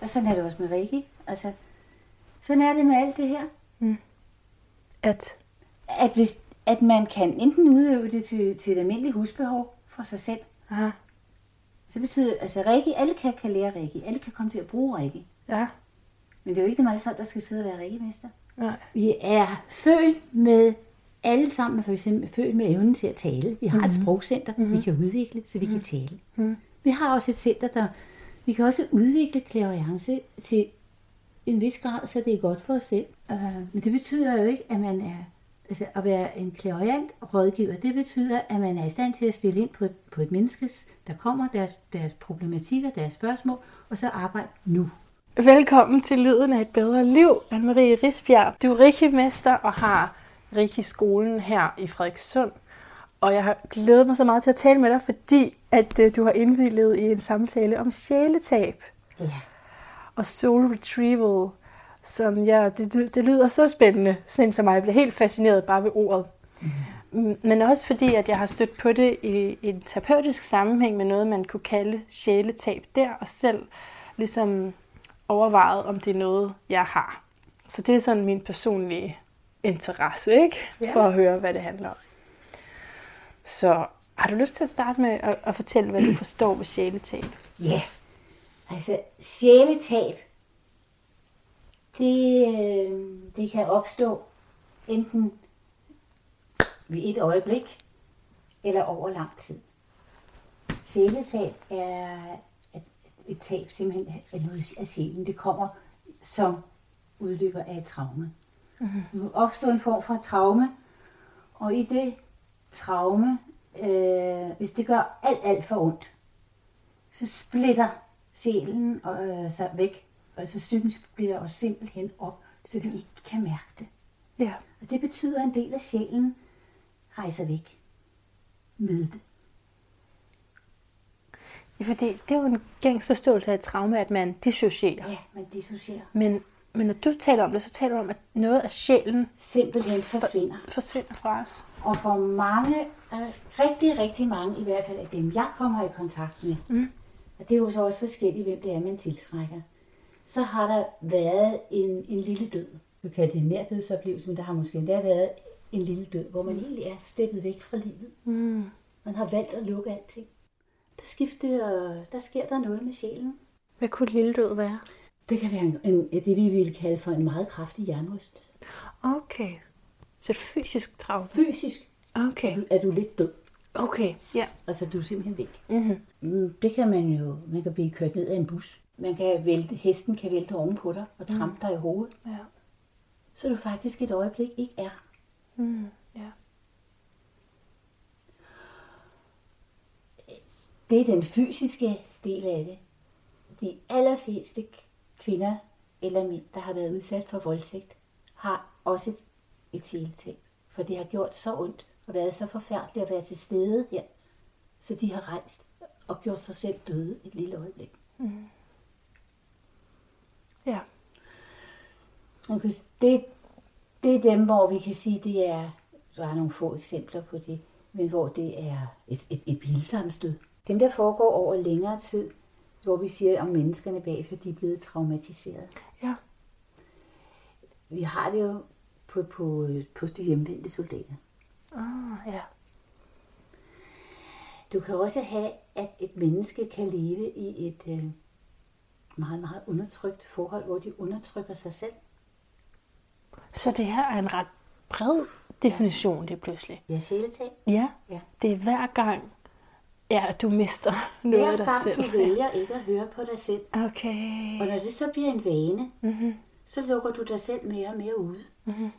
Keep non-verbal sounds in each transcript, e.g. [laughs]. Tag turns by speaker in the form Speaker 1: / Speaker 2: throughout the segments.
Speaker 1: Og sådan er det også med Rikke. Altså, sådan er det med alt det her.
Speaker 2: At,
Speaker 1: At, hvis, at man kan enten udøve det til, til et almindeligt husbehov for sig selv.
Speaker 2: aha,
Speaker 1: Så betyder, altså Rikke, alle kan, kan lære Rikke. Alle kan komme til at bruge Rikke.
Speaker 2: ja,
Speaker 1: Men det er jo ikke dem alle sammen, der skal sidde og være Rikke-mester.
Speaker 2: nej,
Speaker 1: Vi er født med, alle sammen er for eksempel født med evnen til at tale. Vi har mm-hmm. et sprogcenter, mm-hmm. vi kan udvikle, så vi mm-hmm. kan tale. Mm-hmm. Vi har også et center, der vi kan også udvikle klaverance til en vis grad, så det er godt for os selv. Øh, men det betyder jo ikke, at man er altså at være en klaverant rådgiver, det betyder, at man er i stand til at stille ind på et, på et menneskes, der kommer, deres, deres problematikker, deres spørgsmål, og så arbejde nu.
Speaker 2: Velkommen til Lyden af et bedre liv, Anne-Marie Risbjerg. Du er Rikki-mester og har rigtig skolen her i Frederikssund. Og jeg har glædet mig så meget til at tale med dig, fordi at øh, du har indvillet i en samtale om sjæletab
Speaker 1: Ja.
Speaker 2: og soul retrieval, som ja, det, det, det lyder så spændende, sådan som mig. Jeg bliver helt fascineret bare ved ordet. Mm. Men også fordi, at jeg har stødt på det i en terapeutisk sammenhæng med noget, man kunne kalde sjæletab der, og selv ligesom overvejet, om det er noget, jeg har. Så det er sådan min personlige interesse, ikke?
Speaker 1: Ja.
Speaker 2: For at høre, hvad det handler om. Så har du lyst til at starte med at, at fortælle, hvad du forstår ved sjæletab?
Speaker 1: Ja, altså sjæletab, det, øh, det kan opstå enten ved et øjeblik eller over lang tid. Sjæletab er et, tab simpelthen af noget af sjælen. Det kommer som udløber af et traume. Mm-hmm. Nu opstår en form for traume, og i det traume, øh, hvis det gør alt, alt for ondt, så splitter sjælen øh, sig væk, og så psyken splitter os simpelthen op, så vi ikke kan mærke det.
Speaker 2: Ja.
Speaker 1: Og det betyder, at en del af sjælen rejser væk med det.
Speaker 2: Ja, Fordi det er jo en gængs forståelse af et traume, at man dissocierer.
Speaker 1: Ja, man dissocierer.
Speaker 2: Men, men når du taler om det, så taler du om, at noget af sjælen
Speaker 1: Simpelthen forsvinder.
Speaker 2: forsvinder fra os.
Speaker 1: Og for mange, øh, rigtig, rigtig mange, i hvert fald af dem, jeg kommer i kontakt med, mm. og det er jo så også forskelligt, hvem det er, man tiltrækker, så har der været en, en lille død. Du kan det en nærdødsoplevelse, men der har måske endda været en lille død, hvor man mm. egentlig er steppet væk fra livet.
Speaker 2: Mm.
Speaker 1: Man har valgt at lukke alting. Der skifter, der sker der noget med sjælen.
Speaker 2: Hvad kunne lille død være?
Speaker 1: Det kan være en, en, det, vi ville kalde for en meget kraftig jernrystelse.
Speaker 2: Okay. Så et fysisk traume?
Speaker 1: Fysisk
Speaker 2: Okay.
Speaker 1: er du, er du lidt død.
Speaker 2: Okay, ja.
Speaker 1: Altså, du er simpelthen væk.
Speaker 2: Mm-hmm.
Speaker 1: Mm, Det kan man jo. Man kan blive kørt ned af en bus. Man kan vælte, hesten kan vælte oven på dig og trampe dig i hovedet.
Speaker 2: Ja.
Speaker 1: Så du faktisk et øjeblik ikke er.
Speaker 2: Mm. ja.
Speaker 1: Det er den fysiske del af det. De allerfleste kvinder eller mænd, der har været udsat for voldtægt, har også et sjæletab. For det har gjort så ondt og været så forfærdeligt at være til stede her. Så de har rejst og gjort sig selv døde et lille øjeblik.
Speaker 2: Ja.
Speaker 1: Kan s- Det, det er dem, hvor vi kan sige, det er, der er nogle få eksempler på det, men hvor det er et, et, et bilsammenstød. Dem, der foregår over længere tid, hvor vi siger om menneskerne bagefter, de er blevet traumatiseret.
Speaker 2: Ja.
Speaker 1: Vi har det jo på, på, på de hjemvendte soldater.
Speaker 2: Ah, ja.
Speaker 1: Du kan også have, at et menneske kan leve i et øh, meget, meget undertrykt forhold, hvor de undertrykker sig selv.
Speaker 2: Så det her er en ret bred definition lige pludselig.
Speaker 1: Ja, sjæletab.
Speaker 2: Ja.
Speaker 1: Ja.
Speaker 2: Det er hver gang, ja, du mister [laughs] noget
Speaker 1: Hver
Speaker 2: af dig
Speaker 1: gang
Speaker 2: selv.
Speaker 1: du vælger ikke at høre på dig selv,
Speaker 2: Okay.
Speaker 1: Og når det så bliver en vane,
Speaker 2: Mm-hmm.
Speaker 1: så lukker du dig selv mere og mere ude. Mm-hmm.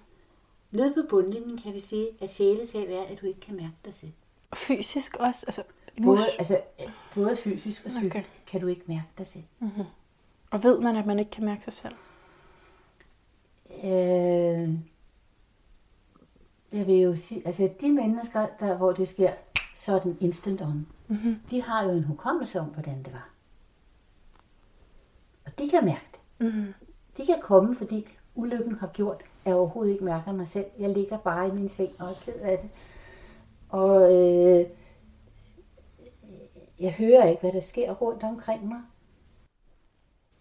Speaker 1: Nede på bundlinjen kan vi sige, at sjæletab er, at du ikke kan mærke dig selv.
Speaker 2: Fysisk også, altså,
Speaker 1: Både, altså, både fysisk og psykisk okay. kan du ikke mærke dig selv.
Speaker 2: og ved man, at man ikke kan mærke sig selv?
Speaker 1: Øh, jeg vil jo sige, altså de mennesker, der, hvor det sker sådan instant on, mm-hmm. de har jo en hukommelse om, hvordan det var. Og de kan mærke det.
Speaker 2: Mm-hmm.
Speaker 1: De kan komme, fordi ulykken har gjort, at jeg overhovedet ikke mærker mig selv. Jeg ligger bare i min seng og er ked af det. Og øh, jeg hører ikke, hvad der sker rundt omkring mig.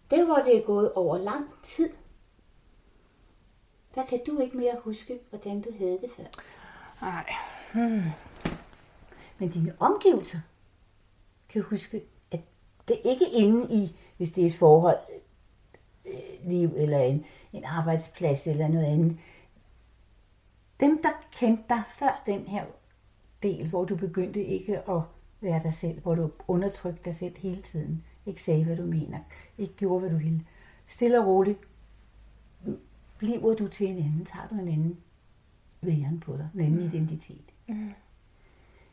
Speaker 1: Der, hvor det er gået over lang tid, der kan du ikke mere huske, hvordan du havde det før.
Speaker 2: Nej.
Speaker 1: Men dine omgivelser kan huske, at det ikke inde i, hvis det er et forhold, liv eller en, en arbejdsplads eller noget andet. Dem, der kendte dig før den her del, hvor du begyndte ikke at være dig selv, hvor du undertrykte dig selv hele tiden, ikke sagde, hvad du mener, ikke gjorde, hvad du ville. Stille og roligt bliver du til en anden, tager du en anden væren på dig, en anden mm. identitet. Mm.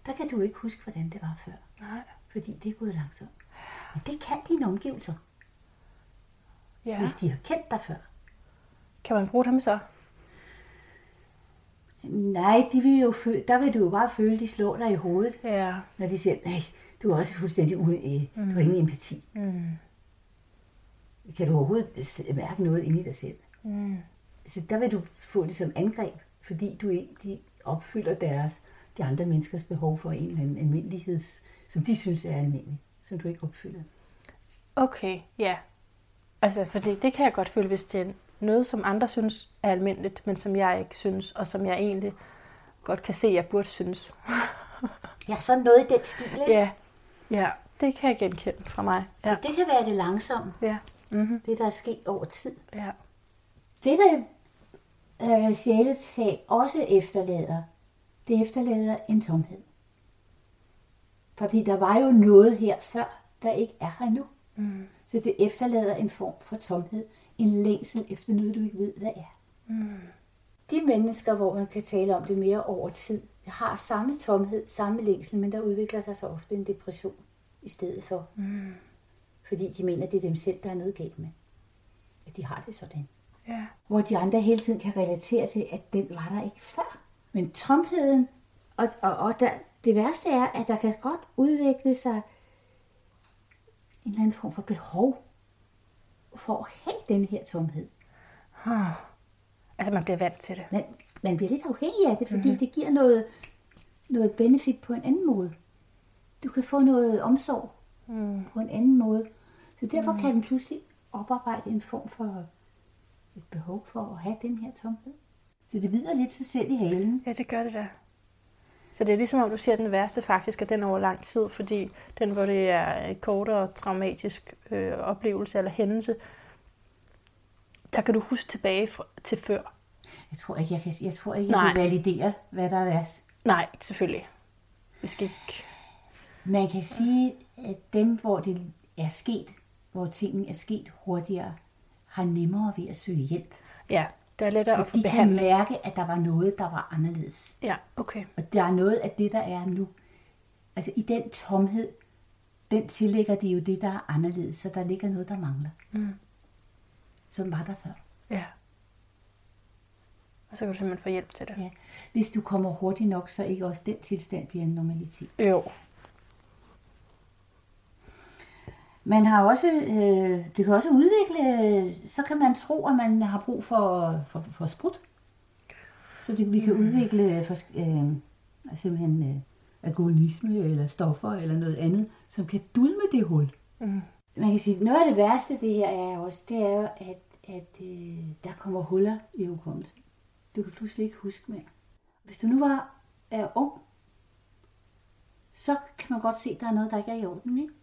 Speaker 1: Der kan du ikke huske, hvordan det var før.
Speaker 2: Nej.
Speaker 1: Fordi det er gået langsomt. Men det kan dine omgivelser,
Speaker 2: Ja.
Speaker 1: hvis de har kendt dig før.
Speaker 2: Kan man bruge dem så?
Speaker 1: Nej, de vil jo føle, der vil du jo bare føle, de slår dig i hovedet,
Speaker 2: Ja.
Speaker 1: når de siger, nej, du er også fuldstændig uden, mm. du har ingen empati.
Speaker 2: Mm.
Speaker 1: Kan du overhovedet mærke noget inde i dig selv?
Speaker 2: Mm.
Speaker 1: Så der vil du få det som angreb, fordi du ikke de opfylder deres, de andre menneskers behov for en eller anden almindeligheds, som de synes er almindelig, som du ikke opfylder.
Speaker 2: Okay, ja. Altså, fordi det kan jeg godt føle, hvis det er noget, som andre synes er almindeligt, men som jeg ikke synes, og som jeg egentlig godt kan se, jeg burde synes.
Speaker 1: Ja, sådan noget i den stil, ikke?
Speaker 2: Ja, ja, det kan jeg genkende fra mig. Ja,
Speaker 1: Det kan være det langsomme,
Speaker 2: ja, mm-hmm.
Speaker 1: det der er sket over tid.
Speaker 2: ja.
Speaker 1: Det, der øh, sjæletab også efterlader, det efterlader en tomhed. Fordi der var jo noget her før, der ikke er her nu. Mm. Så det efterlader en form for tomhed, en længsel efter noget, du ikke ved, hvad er. Mm. De mennesker, hvor man kan tale om det mere over tid, har samme tomhed, samme længsel, men der udvikler sig så ofte en depression i stedet for. Mm. Fordi de mener, det er dem selv, der er noget galt med. At de har det sådan
Speaker 2: ja.
Speaker 1: hvor de andre hele tiden kan relatere til, at den var der ikke før. Men tomheden, og, og, og der, det værste er, at der kan godt udvikle sig en eller anden form for behov for at have den her tomhed.
Speaker 2: Altså, man bliver vant til det.
Speaker 1: Man, man bliver lidt afhængig af det, fordi mm-hmm. det giver noget, noget benefit på en anden måde. Du kan få noget omsorg mm. på en anden måde. Så derfor mm. kan den pludselig oparbejde en form for et behov for at have den her tomhed. Så det vider lidt sig selv i halen.
Speaker 2: Ja, det gør det da. Så det er ligesom om, du siger, at den værste faktisk er den over lang tid, fordi den, hvor det er en kortere traumatisk øh, oplevelse eller hændelse, der kan du huske tilbage fra, til før.
Speaker 1: Jeg tror ikke, jeg kan, jeg tror ikke,
Speaker 2: Nej.
Speaker 1: jeg kan validere, hvad der er værst.
Speaker 2: Nej, selvfølgelig. Vi skal ikke...
Speaker 1: Man kan sige, at dem, hvor det er sket, hvor tingene er sket hurtigere, har nemmere ved at søge hjælp.
Speaker 2: Ja, det er lettere at
Speaker 1: For
Speaker 2: få
Speaker 1: de kan
Speaker 2: behandling.
Speaker 1: mærke, at der var noget, der var anderledes.
Speaker 2: Ja, okay.
Speaker 1: Og der er noget af det, der er nu. Altså i den tomhed, den tillægger det jo det, der er anderledes, så der ligger noget, der mangler. Mm. Som var der før.
Speaker 2: Ja. Og så kan du simpelthen få hjælp til det.
Speaker 1: Ja. Hvis du kommer hurtigt nok, så ikke også den tilstand bliver en normalitet.
Speaker 2: Jo.
Speaker 1: Man har også, øh, det kan også udvikle, øh, så kan man tro, at man har brug for, for, for sprut. Så det, vi kan udvikle for, øh, simpelthen øh, alkoholisme eller stoffer eller noget andet, som kan dulme det hul. Mm. Man kan sige, at noget af det værste det her er også, det er jo, at, at øh, der kommer huller i hukommelsen. Du kan pludselig ikke huske mere. Hvis du nu var er ung, så kan man godt se, at der er noget, der ikke er i orden, ikke?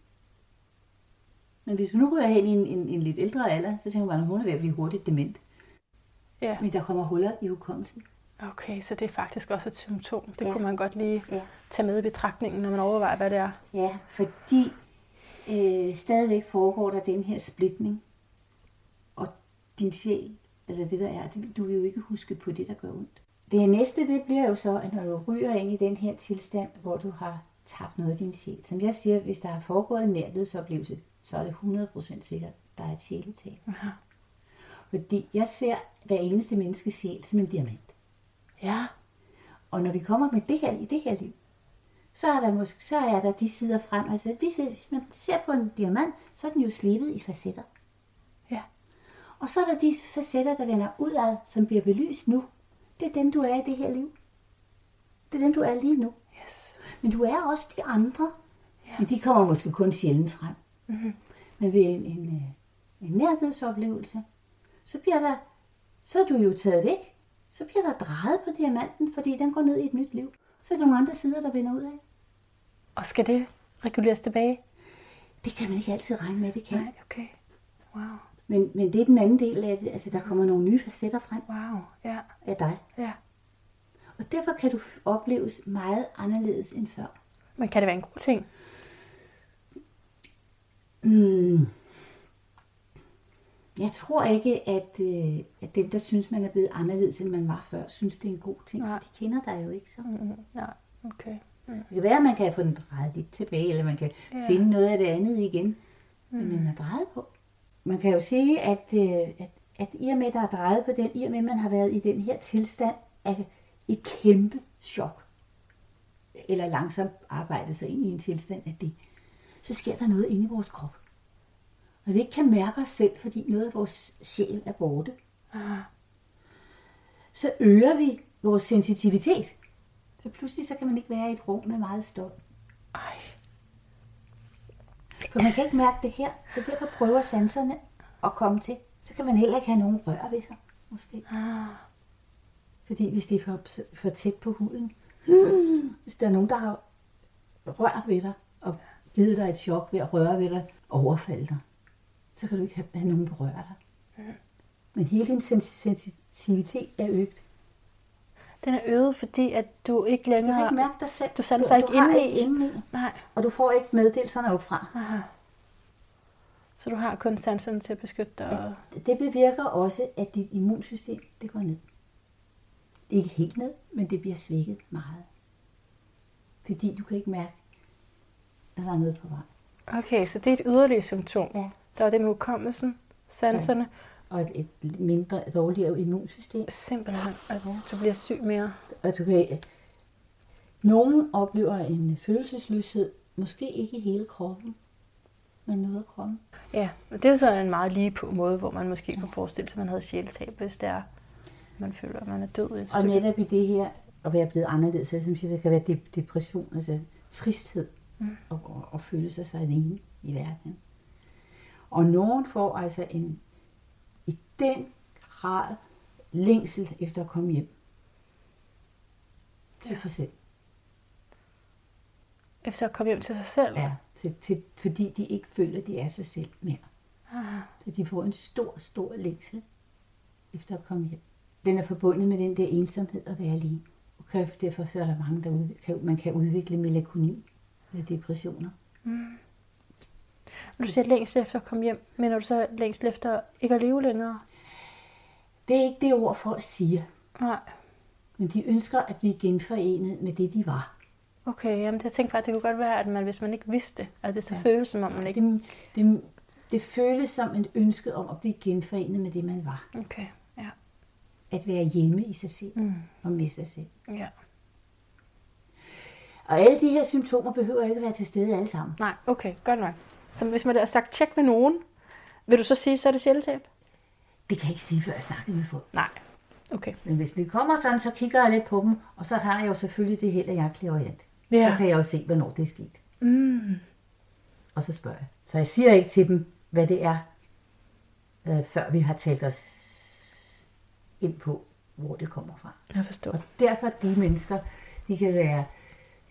Speaker 1: Men hvis nu ryger hen i en, en, en lidt ældre alder, så tænker man, at hun er ved at blive hurtigt dement.
Speaker 2: Ja.
Speaker 1: Men der kommer huller i hukommelsen.
Speaker 2: Okay, så det er faktisk også et symptom. Det
Speaker 1: ja.
Speaker 2: kunne man godt lige
Speaker 1: Ja.
Speaker 2: tage med i betragtningen, når man overvejer, hvad det er.
Speaker 1: Ja, fordi øh, stadigvæk foregår der den her splitning. Og din sjæl, altså det der er, det, du vil jo ikke huske på det, der gør ondt. Det næste, det bliver jo så, at når du ryger ind i den her tilstand, hvor du har tabt noget af din sjæl. Som jeg siger, hvis der har foregået en nærlødsoplevelse, så er det 100% sikkert, der er et sjæletab.
Speaker 2: Aha.
Speaker 1: Fordi jeg ser hver eneste menneskes sjæl som en diamant.
Speaker 2: Ja.
Speaker 1: Og når vi kommer med det her i det her liv, så er der måske så er der de sider frem. Altså hvis, hvis man ser på en diamant, så er den jo slebet i facetter.
Speaker 2: Ja.
Speaker 1: Og så er der de facetter, der vender udad, som bliver belyst nu. Det er dem, du er i det her liv. Det er dem, du er lige nu.
Speaker 2: Yes.
Speaker 1: Men du er også de andre. Ja. Men de kommer måske kun sjældent frem. Mm-hmm. Men ved en, en, øh, en nærdødsoplevelse, så bliver der, så er du jo taget væk. Så bliver der drejet på diamanten, fordi den går ned i et nyt liv. Så er der nogle andre sider, der vender ud af.
Speaker 2: Og skal det reguleres tilbage?
Speaker 1: Det kan man ikke altid regne med, det kan.
Speaker 2: Nej, okay. Wow.
Speaker 1: Men, men det er den anden del af det. Altså, der kommer nogle nye facetter frem
Speaker 2: Wow, ja,
Speaker 1: af dig.
Speaker 2: ja.
Speaker 1: Og derfor kan du opleves meget anderledes end før.
Speaker 2: Men kan det være en god ting?
Speaker 1: Mm. Jeg tror ikke, at, øh, at dem, der synes, man er blevet anderledes, end man var før, synes, det er en god ting.
Speaker 2: Nej.
Speaker 1: De kender dig jo ikke så.
Speaker 2: Mm, nej, okay.
Speaker 1: Det kan være, at man kan få den drejet lidt tilbage, eller man kan
Speaker 2: Ja.
Speaker 1: finde noget af det andet igen. Men den er drejet på. Man kan jo sige, at, øh, at, at i og med, at der er drejet på den, i og med, at man har været i den her tilstand af et kæmpe chok, eller langsomt arbejdet sig ind i en tilstand af det, så sker der noget inde i vores krop. Og vi ikke kan mærke os selv, fordi noget af vores sjæl er borte, så øger vi vores sensitivitet. Så pludselig så kan man ikke være i et rum med meget støj.
Speaker 2: ej.
Speaker 1: For man kan ikke mærke det her, så derfor prøver sanserne at komme til. Så kan man heller ikke have nogen rør ved sig, måske.
Speaker 2: Ah,
Speaker 1: Fordi hvis det er for, for tæt på huden, hvis der er nogen, der har rørt ved dig, givet dig et chok ved at røre ved dig, og overfalde dig, så kan du ikke have, nogen berøre dig. Men hele din sens- sensitivitet er øget.
Speaker 2: den er øget, fordi at du ikke
Speaker 1: Du
Speaker 2: længere...
Speaker 1: kan ikke mærke dig selv.
Speaker 2: Du sanser
Speaker 1: du,
Speaker 2: ikke
Speaker 1: du har
Speaker 2: indeni. Nej.
Speaker 1: og du får ikke meddelelserne opfra.
Speaker 2: Aha. Så du har kun sanserne til at beskytte dig. Og...
Speaker 1: Det bevirker også, at dit immunsystem det går ned. Ikke helt ned, men det bliver svækket meget. Fordi du kan ikke mærke, der er noget på vej.
Speaker 2: Okay, så det er et yderligere symptom.
Speaker 1: Ja.
Speaker 2: Der var det med hukommelsen, sanserne.
Speaker 1: Og et, et mindre, dårligere immunsystem.
Speaker 2: Simpelthen, at du bliver syg mere.
Speaker 1: Og du kan, nogen oplever en følelsesløshed, måske ikke i hele kroppen, men noget af kroppen.
Speaker 2: Ja, og det er så en meget lige på måde, hvor man måske kan forestille sig, at man havde sjæltab, hvis det er, man føler, at man er død et
Speaker 1: Og netop i det her, at være blevet anderledes, så synes jeg, der kan være de- depression, altså tristhed, mm. og, og, og føle sig så alene i verden. Og nogen får altså en, i den grad, længsel efter at komme hjem til
Speaker 2: Ja.
Speaker 1: sig selv.
Speaker 2: Efter at komme hjem til sig selv.
Speaker 1: Ja, til, til, fordi de ikke føler, at de er sig selv mere.
Speaker 2: Ah,
Speaker 1: Så de får en stor, stor længsel efter at komme hjem. Den er forbundet med den der ensomhed at være alene. Og derfor så er der mange, der ud, kan, man kan udvikle melankoli depressioner.
Speaker 2: Når du siger længsel efter at komme hjem, men når du så længsel efter ikke at leve længere?
Speaker 1: Det er ikke det ord, folk siger,
Speaker 2: Nej.
Speaker 1: men de ønsker at blive genforenet med det, de var.
Speaker 2: Okay, jamen jeg tænkte faktisk, det kunne godt være, at man, hvis man ikke vidste, at det så. Ja. føles som om man ikke...
Speaker 1: Det, det, det føles som et ønske om at blive genforenet med det, man var.
Speaker 2: Okay, ja.
Speaker 1: At være hjemme i sig selv
Speaker 2: Mm.
Speaker 1: og med sig selv.
Speaker 2: ja.
Speaker 1: Og alle de her symptomer behøver ikke at være til stede alle sammen.
Speaker 2: Nej, okay, godt nok. Så hvis man har sagt tjek med nogen, vil du så sige, så er det sjældetab?
Speaker 1: Det kan jeg ikke sige, før jeg snakker med folk.
Speaker 2: Nej. Okay.
Speaker 1: Men hvis det kommer sådan, så kigger jeg lidt på dem, og så har jeg jo selvfølgelig det held, at jeg er klaverant.
Speaker 2: Ja.
Speaker 1: Så kan jeg jo se, hvornår det er sket.
Speaker 2: Mm.
Speaker 1: Og så spørger jeg. Så jeg siger ikke til dem, hvad det er, øh, før vi har talt os ind på, hvor det kommer fra.
Speaker 2: Jeg forstår.
Speaker 1: Og derfor de mennesker, de kan være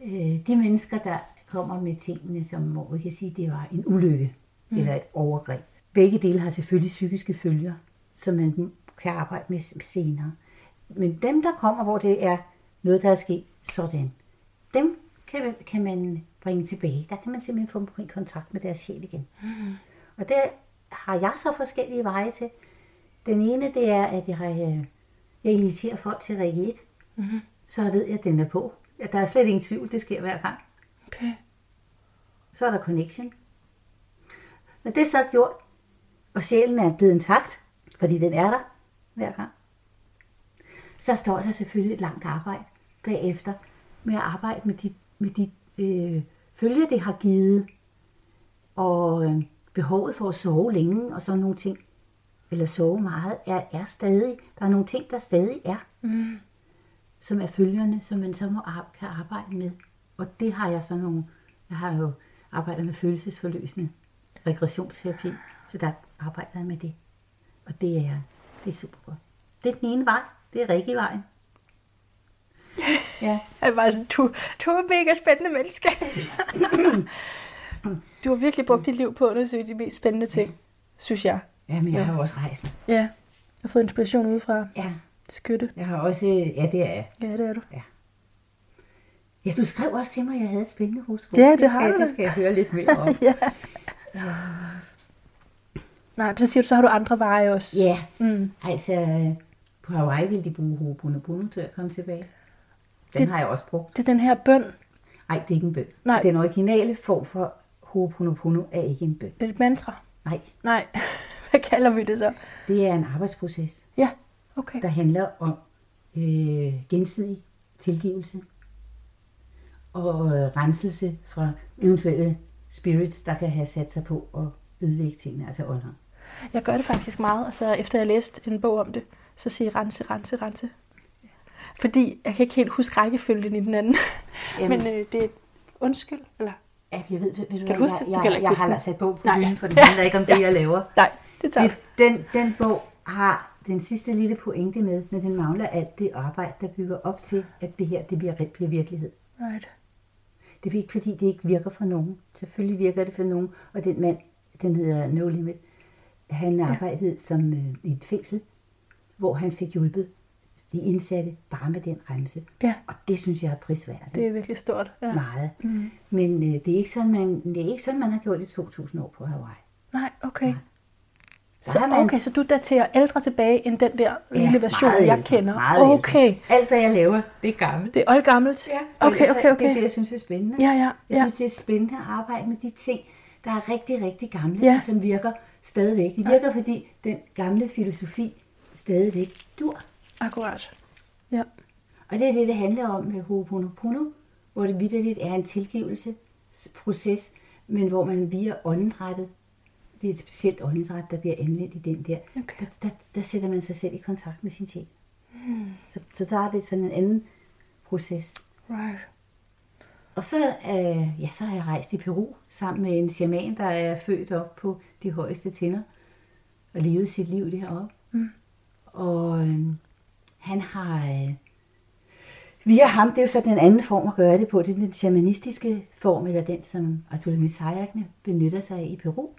Speaker 1: øh, de mennesker, der kommer med tingene, som hvor vi kan sige, det var en ulykke mm. eller et overgreb. Begge dele har selvfølgelig psykiske følger, som man kan arbejde med senere. Men dem, der kommer, hvor det er noget, der er sket sådan, dem kan, kan man bringe tilbage. Der kan man simpelthen få i kontakt med deres sjæl igen. Mm. Og det har jeg så forskellige veje til. Den ene, det er, at jeg, øh, jeg inviterer folk til række 1.
Speaker 2: Mm-hmm.
Speaker 1: Så ved jeg, at den er på. Ja, der er slet ingen tvivl, det sker hver gang.
Speaker 2: Okay.
Speaker 1: Så er der connection. Når det så er gjort, og sjælen er blevet intakt, fordi den er der hver gang, så står der selvfølgelig et langt arbejde bagefter med at arbejde med de, med de øh, følger, det har givet, og øh, behovet for at sove længe og sådan nogle ting, eller sove meget, er, er stadig, der er nogle ting, der stadig er,
Speaker 2: Mm.
Speaker 1: Som er følgerne, som man så må kan arbejde med. Og det har jeg så nogle, jeg har jo arbejdet med følelsesforløsende regressionsterapi, så der arbejder jeg med det. Og det er, det er super godt. Det er den ene vej. Det er rigtig vejen. Ja. [laughs]
Speaker 2: Jeg var sådan, du, du er mega spændende menneske. [laughs] du har virkelig brugt dit liv på at undersøge de mest spændende ting, synes jeg.
Speaker 1: Jamen, jeg
Speaker 2: Ja.
Speaker 1: har jo også rejst.
Speaker 2: Ja. Jeg har fået inspiration udefra.
Speaker 1: Ja.
Speaker 2: Skytte.
Speaker 1: Jeg har også, ja, det er jeg.
Speaker 2: Ja, det er du.
Speaker 1: Ja, du skrev også til mig, at jeg havde et spændende horoskop.
Speaker 2: Ja, det
Speaker 1: skal,
Speaker 2: har du
Speaker 1: Det skal jeg høre lidt mere om. [laughs]
Speaker 2: ja. Nej, men så siger du, så har du andre veje også.
Speaker 1: ja,
Speaker 2: Mm.
Speaker 1: altså på Hawaii ville de bruge Ho'oponopono til at komme tilbage. Den
Speaker 2: Det-
Speaker 1: det, har jeg også brugt.
Speaker 2: Det er den her bøn,
Speaker 1: Nej, det er ikke en bøn.
Speaker 2: Nej.
Speaker 1: Den originale form for Ho'oponopono er ikke en bøn.
Speaker 2: et mantra.
Speaker 1: Nej,
Speaker 2: Nej, [laughs] hvad kalder vi det så?
Speaker 1: det er en arbejdsproces,
Speaker 2: Ja, okay.
Speaker 1: der handler om øh, gensidig tilgivelse og øh, renselse fra eventuelle spirits, der kan have sat sig på at ødelægge tingene, altså ånder.
Speaker 2: Jeg gør det faktisk meget, og så efter jeg læste en bog om det, så siger jeg rense, rense, rense. Fordi jeg kan ikke helt huske rækkefølgen i den anden. [laughs]
Speaker 1: Jamen.
Speaker 2: Men øh, det er undskyld, eller?
Speaker 1: Ja, jeg ved, ved du
Speaker 2: Kan du huske det? Du
Speaker 1: jeg,
Speaker 2: kan
Speaker 1: jeg,
Speaker 2: ikke
Speaker 1: jeg, har sat bog på hylden, for det [laughs] handler ikke om det, jeg laver.
Speaker 2: Nej, det tager
Speaker 1: Det, den, den bog har den sidste lille pointe med, men den mangler alt det arbejde, der bygger op til, at det her det bliver, bliver virkelighed.
Speaker 2: Right.
Speaker 1: Det er ikke fordi, det ikke virker for nogen. Selvfølgelig virker det for nogen, og den mand, den hedder No Limit, han arbejdede som øh, i et fængsel, hvor han fik hjulpet de indsatte bare med den remse.
Speaker 2: Ja,
Speaker 1: Og det synes jeg er prisværdigt.
Speaker 2: det er virkelig stort. Ja.
Speaker 1: meget. Mm. Men øh, det, er ikke sådan, man, det er ikke sådan, man har gjort i 2000 år på Hawaii.
Speaker 2: Nej, okay.
Speaker 1: Der
Speaker 2: Så,
Speaker 1: man-
Speaker 2: okay, så du daterer ældre tilbage end den der lille
Speaker 1: Ja,
Speaker 2: version,
Speaker 1: meget
Speaker 2: jeg
Speaker 1: ældre,
Speaker 2: kender.
Speaker 1: meget ældre.
Speaker 2: okay,
Speaker 1: Alt, hvad jeg laver, det er gammelt.
Speaker 2: det er oldgammelt.
Speaker 1: Ja,
Speaker 2: okay, okay, okay.
Speaker 1: Det er det, jeg synes er spændende.
Speaker 2: Ja, ja,
Speaker 1: Jeg
Speaker 2: ja.
Speaker 1: synes, det er spændende at arbejde med de ting, der er rigtig, rigtig gamle,
Speaker 2: Ja.
Speaker 1: og som virker stadigvæk. De virker, fordi den gamle filosofi stadigvæk dur.
Speaker 2: Akkurat. Ja.
Speaker 1: Og det er det, det handler om med Ho'oponopono, hvor det vidderligt er en tilgivelsesproces, men hvor man via åndedrættet, det er et specielt åndedræt, der bliver anvendt i den der,
Speaker 2: Okay.
Speaker 1: der, der, der sætter man sig selv i kontakt med sin sjæl. Hmm. Så, så der er det sådan en anden proces.
Speaker 2: Right.
Speaker 1: Og så, øh, ja, så har jeg rejst i Peru sammen med en shaman, der er født op på de højeste tinder og levet sit liv deroppe. Mm. Og øh, han har... Øh, via ham, det er jo så den anden form at gøre det på, det er den shamanistiske form, eller den, som Arturo Misayakne benytter sig af i Peru.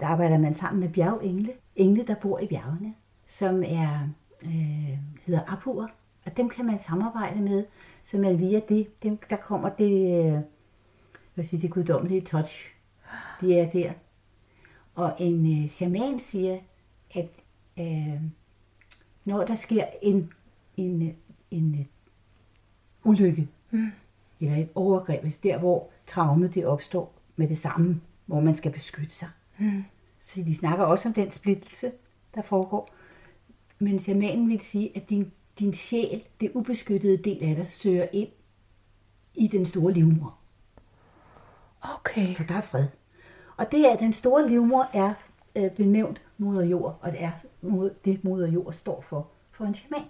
Speaker 1: Der arbejder man sammen med bjergengle, engle, der bor i bjergene, som er, øh, hedder Apur, og dem kan man samarbejde med, så man via det, dem, der kommer det, øh, jeg vil sige, det guddommelige touch. De er der. Og en øh, shaman siger, at øh, når der sker en, en, en øh, ulykke, mm. eller et overgreb, altså der hvor traumet det opstår med det samme, hvor man skal beskytte sig. Mm. Så de snakker også om den splittelse, der foregår. Men shamanen vil sige, at din, din sjæl, det ubeskyttede del af dig, søger ind i den store livmor.
Speaker 2: Okay.
Speaker 1: For der er fred. Og det er, den store livmor er øh, benævnt moder jord, og det er mod- det moder jord står for, for en shaman.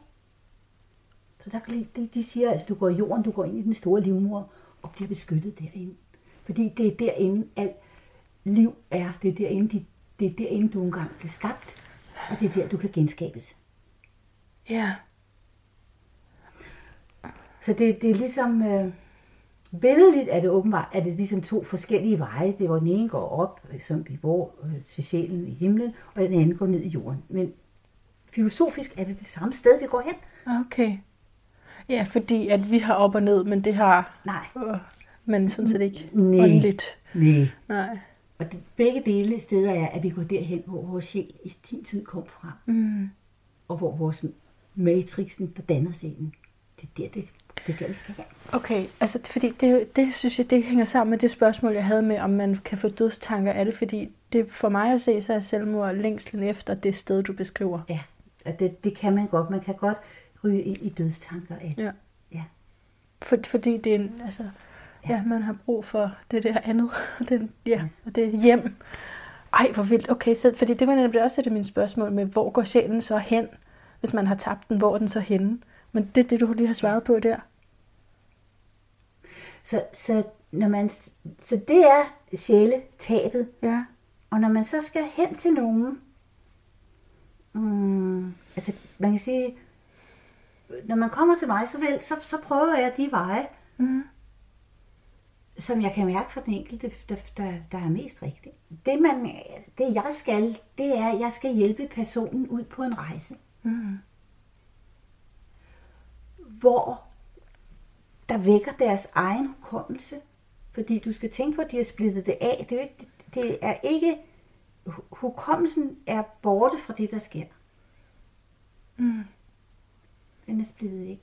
Speaker 1: Så der, kan de, de siger, altså du går i jorden, du går ind i den store livmor og bliver beskyttet derinde. Fordi det er derinde alt liv er. Det er derinde, de, det er derinde du engang blev skabt, og det er der, du kan genskabes.
Speaker 2: Ja.
Speaker 1: Så det, det er ligesom, øh, billedligt er det åbenbart, at det er ligesom to forskellige veje. Det hvor den ene går op, øh, som vi hvor øh, til sjælen i himlen, og den anden går ned i jorden. Men filosofisk er det det samme sted, vi går hen.
Speaker 2: Okay. Ja, fordi at vi har op og ned, men det har
Speaker 1: Nej,
Speaker 2: øh, man sådan set ikke
Speaker 1: Nej.
Speaker 2: åndeligt.
Speaker 1: nej.
Speaker 2: Nej.
Speaker 1: Og det, begge dele steder er, at vi går derhen, hvor vores sjæl i sin tid kom fra.
Speaker 2: Mm.
Speaker 1: Og hvor vores matrixen, der danner sjælen, det er der, det, det er der, vi skal.
Speaker 2: Okay, altså det, fordi det, det synes jeg, det hænger sammen med det spørgsmål, jeg havde med, om man kan få dødstanker af det, fordi det for mig at se, så er selvmord længslen efter det sted, du beskriver.
Speaker 1: Ja, og det, det kan man godt. Man kan godt ryge ind i dødstanker af det.
Speaker 2: Ja.
Speaker 1: Ja.
Speaker 2: For, fordi det er en, altså, ja. man har brug for det der andet, [laughs] den, ja, og det hjem. Ej, hvor vildt. Okay, så, fordi det var nemlig også et af mine spørgsmål med, hvor går sjælen så hen, hvis man har tabt den, hvor er den så henne? Men det er det, du lige har svaret på der.
Speaker 1: Så, så, når man, så det er sjæletabet.
Speaker 2: Ja.
Speaker 1: Og når man så skal hen til nogen, altså man kan sige, når man kommer til mig, så, vel, så, så prøver jeg de veje,
Speaker 2: Mm.
Speaker 1: Som jeg kan mærke for den enkelte, der, der, der er mest rigtigt. Det, man, det jeg skal, det er, at jeg skal hjælpe personen ud på en rejse.
Speaker 2: Mm.
Speaker 1: hvor der vækker deres egen hukommelse. Fordi du skal tænke på, at de har splittet det af. Det er, ikke, det er ikke... hu- Hukommelsen er borte fra det, der sker.
Speaker 2: Mm.
Speaker 1: Den er splittet ikke.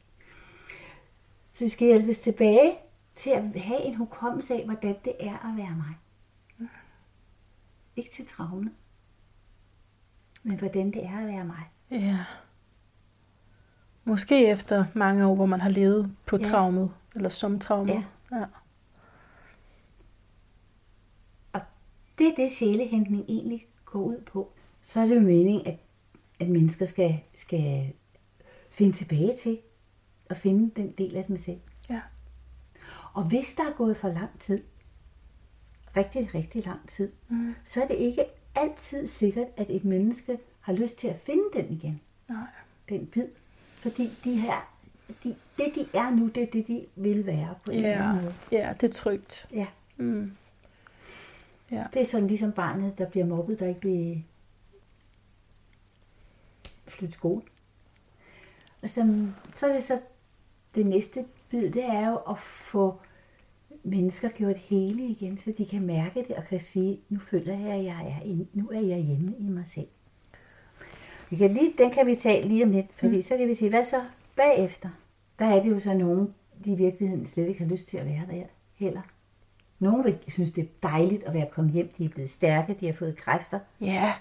Speaker 1: Så vi skal hjælpes tilbage til at have en hukommelse af, hvordan det er at være mig. Ikke til traume, men hvordan det er at være mig.
Speaker 2: Ja. Måske efter mange år, hvor man har levet på
Speaker 1: Ja.
Speaker 2: traumet, eller som traumet.
Speaker 1: Ja.
Speaker 2: ja.
Speaker 1: Og det er det, sjælehentning egentlig går ud på. Så er det jo meningen, at, at mennesker skal, skal finde tilbage til og finde den del af dem selv. Og hvis der er gået for lang tid, rigtig, rigtig lang tid,
Speaker 2: Mm.
Speaker 1: så er det ikke altid sikkert, at et menneske har lyst til at finde den igen,
Speaker 2: Nej.
Speaker 1: den bid. Fordi de her, de, det de er nu, det er det, de vil være på en eller
Speaker 2: Ja.
Speaker 1: anden måde.
Speaker 2: ja, det er trygt.
Speaker 1: Ja.
Speaker 2: Mm. Ja.
Speaker 1: Det er sådan ligesom barnet, der bliver mobbet, der ikke vil flytte skole. Og så, så er det så det næste bid, det er jo at få mennesker gjort hele igen, så de kan mærke det og kan sige, nu føler jeg, at jeg er, inde, nu er jeg hjemme i mig selv. Vi kan lige, den kan vi tage lige om lidt, fordi mm. så kan vi sige, hvad så bagefter? Der er det jo så nogen, de i virkeligheden slet ikke har lyst til at være der heller. Nogle vil synes, det er dejligt at være kommet hjem. De er blevet stærke, de har fået kræfter,
Speaker 2: Ja.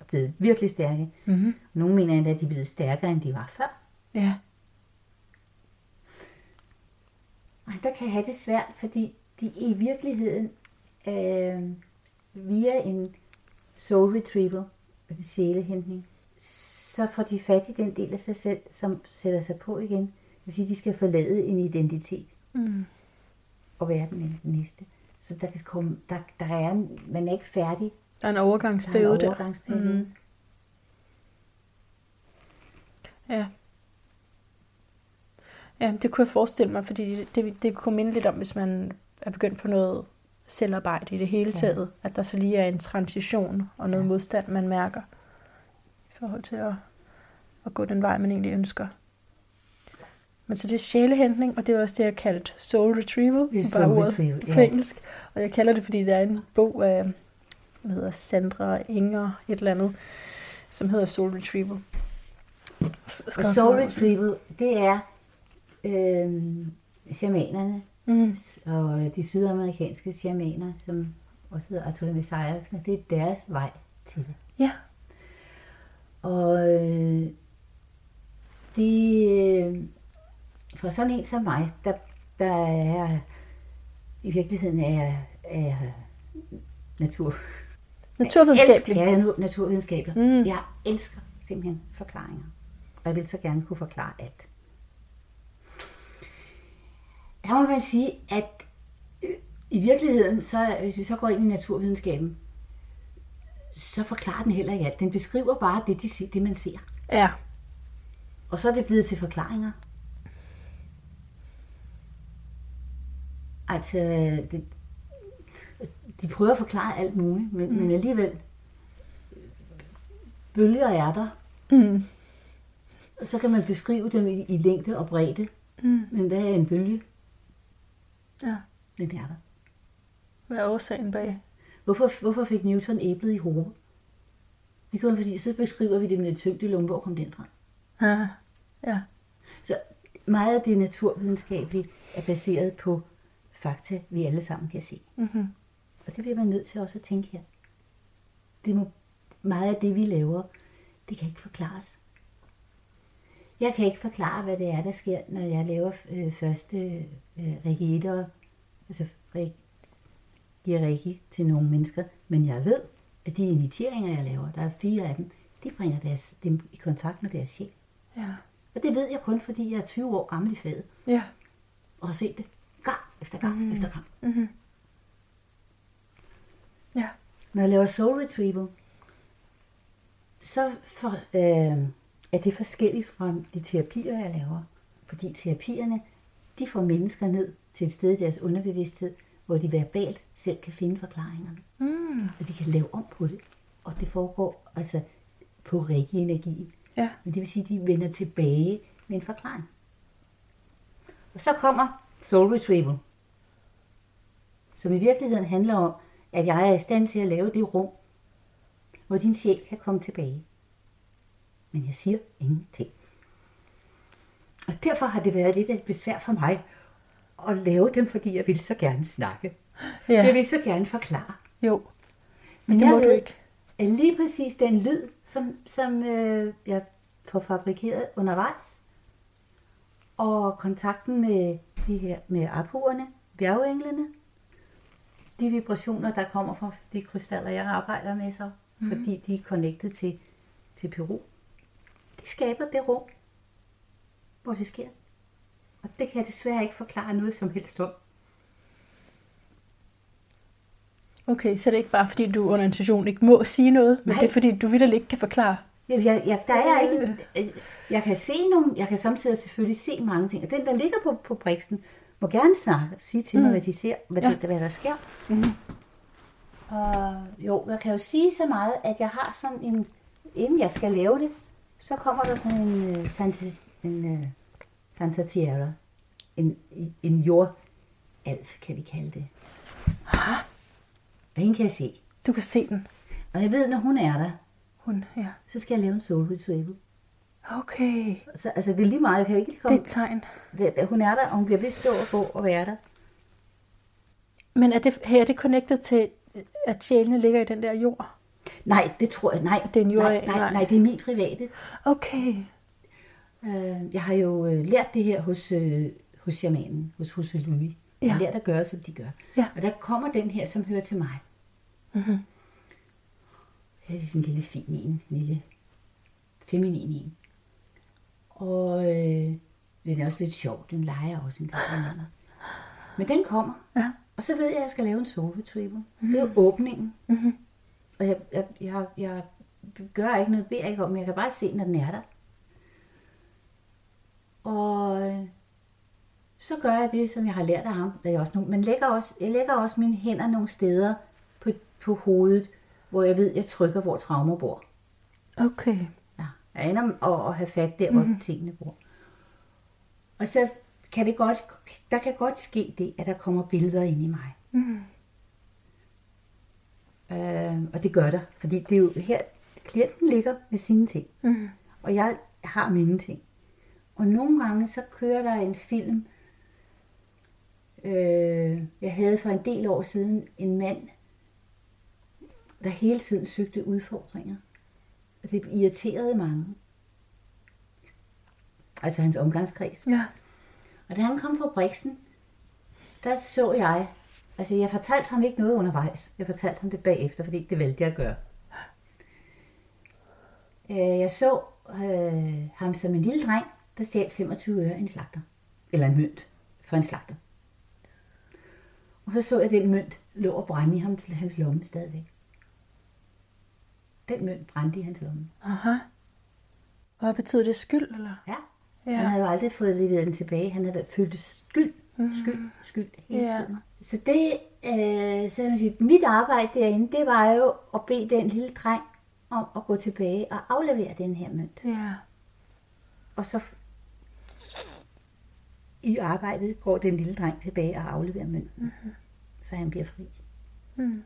Speaker 1: og blevet virkelig stærke.
Speaker 2: Mm-hmm.
Speaker 1: Nogle mener endda, at de er blevet stærkere, end de var før.
Speaker 2: Ja.
Speaker 1: Andre kan have det svært, fordi de i virkeligheden øh, via en soul retrieval, en sjælehentning, så får de fat i den del af sig selv, som sætter sig på igen. Det vil sige, at de skal forlade en identitet
Speaker 2: Mm.
Speaker 1: og være den næste. Så der kan komme, der, der er en, man er ikke færdig.
Speaker 2: Der er en
Speaker 1: Der er
Speaker 2: overgangsperiode
Speaker 1: en overgangsperiode.
Speaker 2: Mm. Ja. Ja, det kunne jeg forestille mig, fordi det, det, kunne minde lidt om, hvis man er begyndt på noget selvarbejde i det hele
Speaker 1: Ja.
Speaker 2: taget, at der så lige er en transition og noget
Speaker 1: Ja.
Speaker 2: modstand, man mærker i forhold til at, at gå den vej, man egentlig ønsker. Men så det er sjælehentning, og det er også det, jeg kaldt soul retrieval,
Speaker 1: Det er
Speaker 2: bare
Speaker 1: soul
Speaker 2: ordet
Speaker 1: retrieval,
Speaker 2: på
Speaker 1: ja.
Speaker 2: engelsk. Og jeg kalder det, fordi der er en bog af, hvad hedder Sandra Inger, et eller andet, som hedder Soul Retrieval.
Speaker 1: Og soul retrieval, det er øh, shamanerne,
Speaker 2: Mm.
Speaker 1: og de sydamerikanske shamaner, som også hedder Arthur Messiah, det er deres vej til det.
Speaker 2: Ja.
Speaker 1: Og øh, de, øh, for sådan en som mig, der, der er i virkeligheden er, er natur.
Speaker 2: Naturvidenskabelig.
Speaker 1: Jeg elsker, ja, naturvidenskabelig.
Speaker 2: Mm.
Speaker 1: Jeg elsker simpelthen forklaringer. Og jeg vil så gerne kunne forklare alt. Der må man sige, at øh, i virkeligheden, så, hvis vi så går ind i naturvidenskaben, så forklarer den heller ikke alt. Den beskriver bare det, de, det man ser.
Speaker 2: Ja.
Speaker 1: Og så er det blevet til forklaringer. Altså, det, de prøver at forklare alt muligt, men, mm. men alligevel, bølger er der,
Speaker 2: Mm.
Speaker 1: og så kan man beskrive dem i, i længde og bredde.
Speaker 2: Mm.
Speaker 1: Men hvad er en bølge?
Speaker 2: Ja.
Speaker 1: Den er der.
Speaker 2: Hvad er årsagen bag?
Speaker 1: Hvorfor, hvorfor fik Newton æblet i hovedet? Det kun fordi, så beskriver vi det med et tyngdelum, hvor kom den fra?
Speaker 2: Ja. Ja.
Speaker 1: Så meget af det naturvidenskabelige er baseret på fakta, vi alle sammen kan se.
Speaker 2: Mm-hmm.
Speaker 1: Og det bliver man nødt til også at tænke her. Det må, meget af det, vi laver, det kan ikke forklares. Jeg kan ikke forklare, hvad det er, der sker, når jeg laver øh, første øh, regitter, altså re- giver regi til nogle mennesker. Men jeg ved, at de initieringer, jeg laver, der er fire af dem, de bringer deres, dem i kontakt med deres sjæl.
Speaker 2: Ja.
Speaker 1: Og det ved jeg kun, fordi jeg er 20 år gammel i faget,
Speaker 2: Ja.
Speaker 1: og har set det gang efter gang mm. efter gang.
Speaker 2: Mm-hmm. Ja.
Speaker 1: Når jeg laver soul retrieval, så for, øh, er det forskelligt fra de terapier, jeg laver. Fordi terapierne, de får mennesker ned til et sted i deres underbevidsthed, hvor de verbalt selv kan finde forklaringerne.
Speaker 2: Mm.
Speaker 1: Og de kan lave om på det. Og det foregår altså på reiki-energien.
Speaker 2: Ja.
Speaker 1: Men det vil sige, at de vender tilbage med en forklaring. Og så kommer Soul Retrieval, som i virkeligheden handler om, at jeg er i stand til at lave det rum, hvor din sjæl kan komme tilbage. Men jeg siger ingenting. Og derfor har det været lidt et besvær for mig at lave dem, fordi jeg vil så gerne snakke. Ja. Jeg vil så gerne forklare.
Speaker 2: jo.
Speaker 1: Men
Speaker 2: Det
Speaker 1: jeg
Speaker 2: må du ikke.
Speaker 1: lige præcis den lyd, som, som øh, jeg får fabrikeret undervejs, og kontakten med de her med apuerne, bjergenglene, de vibrationer, der kommer fra de krystaller, jeg arbejder med så, mm. fordi de er connected til, til Peru, det skaber det rum, hvor det sker. Og det kan jeg desværre ikke forklare noget som helst om.
Speaker 2: Okay, så er det ikke bare, fordi du under en session ikke må sige noget, men
Speaker 1: Nej.
Speaker 2: det er, fordi du vidderligt ikke kan forklare.
Speaker 1: Jeg, jeg, jeg, der er ikke, jeg kan se nogle, jeg kan samtidig selvfølgelig se mange ting, og den, der ligger på, på briksen, må gerne snakke sige til mig, hvad de ser, hvad,
Speaker 2: ja.
Speaker 1: det, hvad der sker. Mm. Og jo, jeg kan jo sige så meget, at jeg har sådan en, inden jeg skal lave det, så kommer der sådan en uh, Santa, en, uh, Santa Tierra, en, en jordalf, kan vi kalde det. Og hende kan jeg se.
Speaker 2: Du kan se den.
Speaker 1: Og jeg ved, når hun er der,
Speaker 2: Hun, ja.
Speaker 1: så skal jeg lave en soul retrieval.
Speaker 2: Okay,
Speaker 1: Så, altså, det er lige meget, jeg kan ikke
Speaker 2: det
Speaker 1: komme...
Speaker 2: er et tegn.
Speaker 1: Det, det, hun er der, og hun bliver ved stå og gå og være der.
Speaker 2: Men er det, her er det connected til, at sjælene ligger i den der jord?
Speaker 1: Nej, det tror jeg, nej.
Speaker 2: Det er en jord-
Speaker 1: nej, nej,
Speaker 2: nej.
Speaker 1: nej, det er min private.
Speaker 2: Okay.
Speaker 1: Øh, jeg har jo øh, lært det her hos, øh, hos shamanen, hos hos Louis. Jeg har
Speaker 2: Ja.
Speaker 1: lært at gøre, som de gør.
Speaker 2: Ja.
Speaker 1: Og der kommer den her, som hører til mig.
Speaker 2: Mm-hmm.
Speaker 1: Her er sådan en lille fin en, en lille feminin en. Og øh, den er også lidt sjov, den leger også en gang imellem. Men den kommer,
Speaker 2: Ja.
Speaker 1: og så ved jeg, at jeg skal lave en soul retrieval. Mm. Det er åbningen.
Speaker 2: Mm-hmm.
Speaker 1: Og jeg, jeg, jeg, jeg gør ikke noget, beder ikke om, men jeg kan bare se, når den er der. Og øh, så gør jeg det, som jeg har lært af ham. Der er også nogle, men lægger også, jeg lægger også mine hænder nogle steder på, på hovedet, hvor jeg ved, jeg trykker, hvor traumer bor.
Speaker 2: Okay.
Speaker 1: Ja, jeg ender at, at have fat der, hvor mm. tingene bor. Og så kan det godt, der kan godt ske det, at der kommer billeder ind i mig.
Speaker 2: Mm.
Speaker 1: Øh, og det gør der, fordi det er jo her, klienten ligger med sine ting,
Speaker 2: Mm.
Speaker 1: og jeg har mine ting. Og nogle gange så kører der en film, øh, jeg havde for en del år siden en mand, der hele tiden søgte udfordringer. Og det irriterede mange. Altså hans omgangskreds.
Speaker 2: Ja.
Speaker 1: Og da han kom på Brixen, der så jeg, altså jeg fortalte ham ikke noget undervejs. Jeg fortalte ham det bagefter, fordi det valgte jeg at gøre. Øh, Jeg så øh, ham som en lille dreng, der stjal 25 øre i en slagter. Eller en mønt fra en slagter. Og så så jeg, at den mønt lå og brændte i ham til hans lomme stadigvæk. Den mønt brændte i hans lomme.
Speaker 2: Aha. Hvad betyder det? Skyld, eller?
Speaker 1: Ja.
Speaker 2: Ja.
Speaker 1: Han havde jo aldrig fået leveret den tilbage. Han havde følt skyld, skyld, skyld hele
Speaker 2: Ja.
Speaker 1: tiden. Så det, øh, så jeg sige, mit arbejde derinde, det var jo at bede den lille dreng om at gå tilbage og aflevere den her mønt.
Speaker 2: Ja.
Speaker 1: Og så i arbejdet går den lille dreng tilbage og afleverer mønten. Mm-hmm. Så han bliver fri.
Speaker 2: Mm.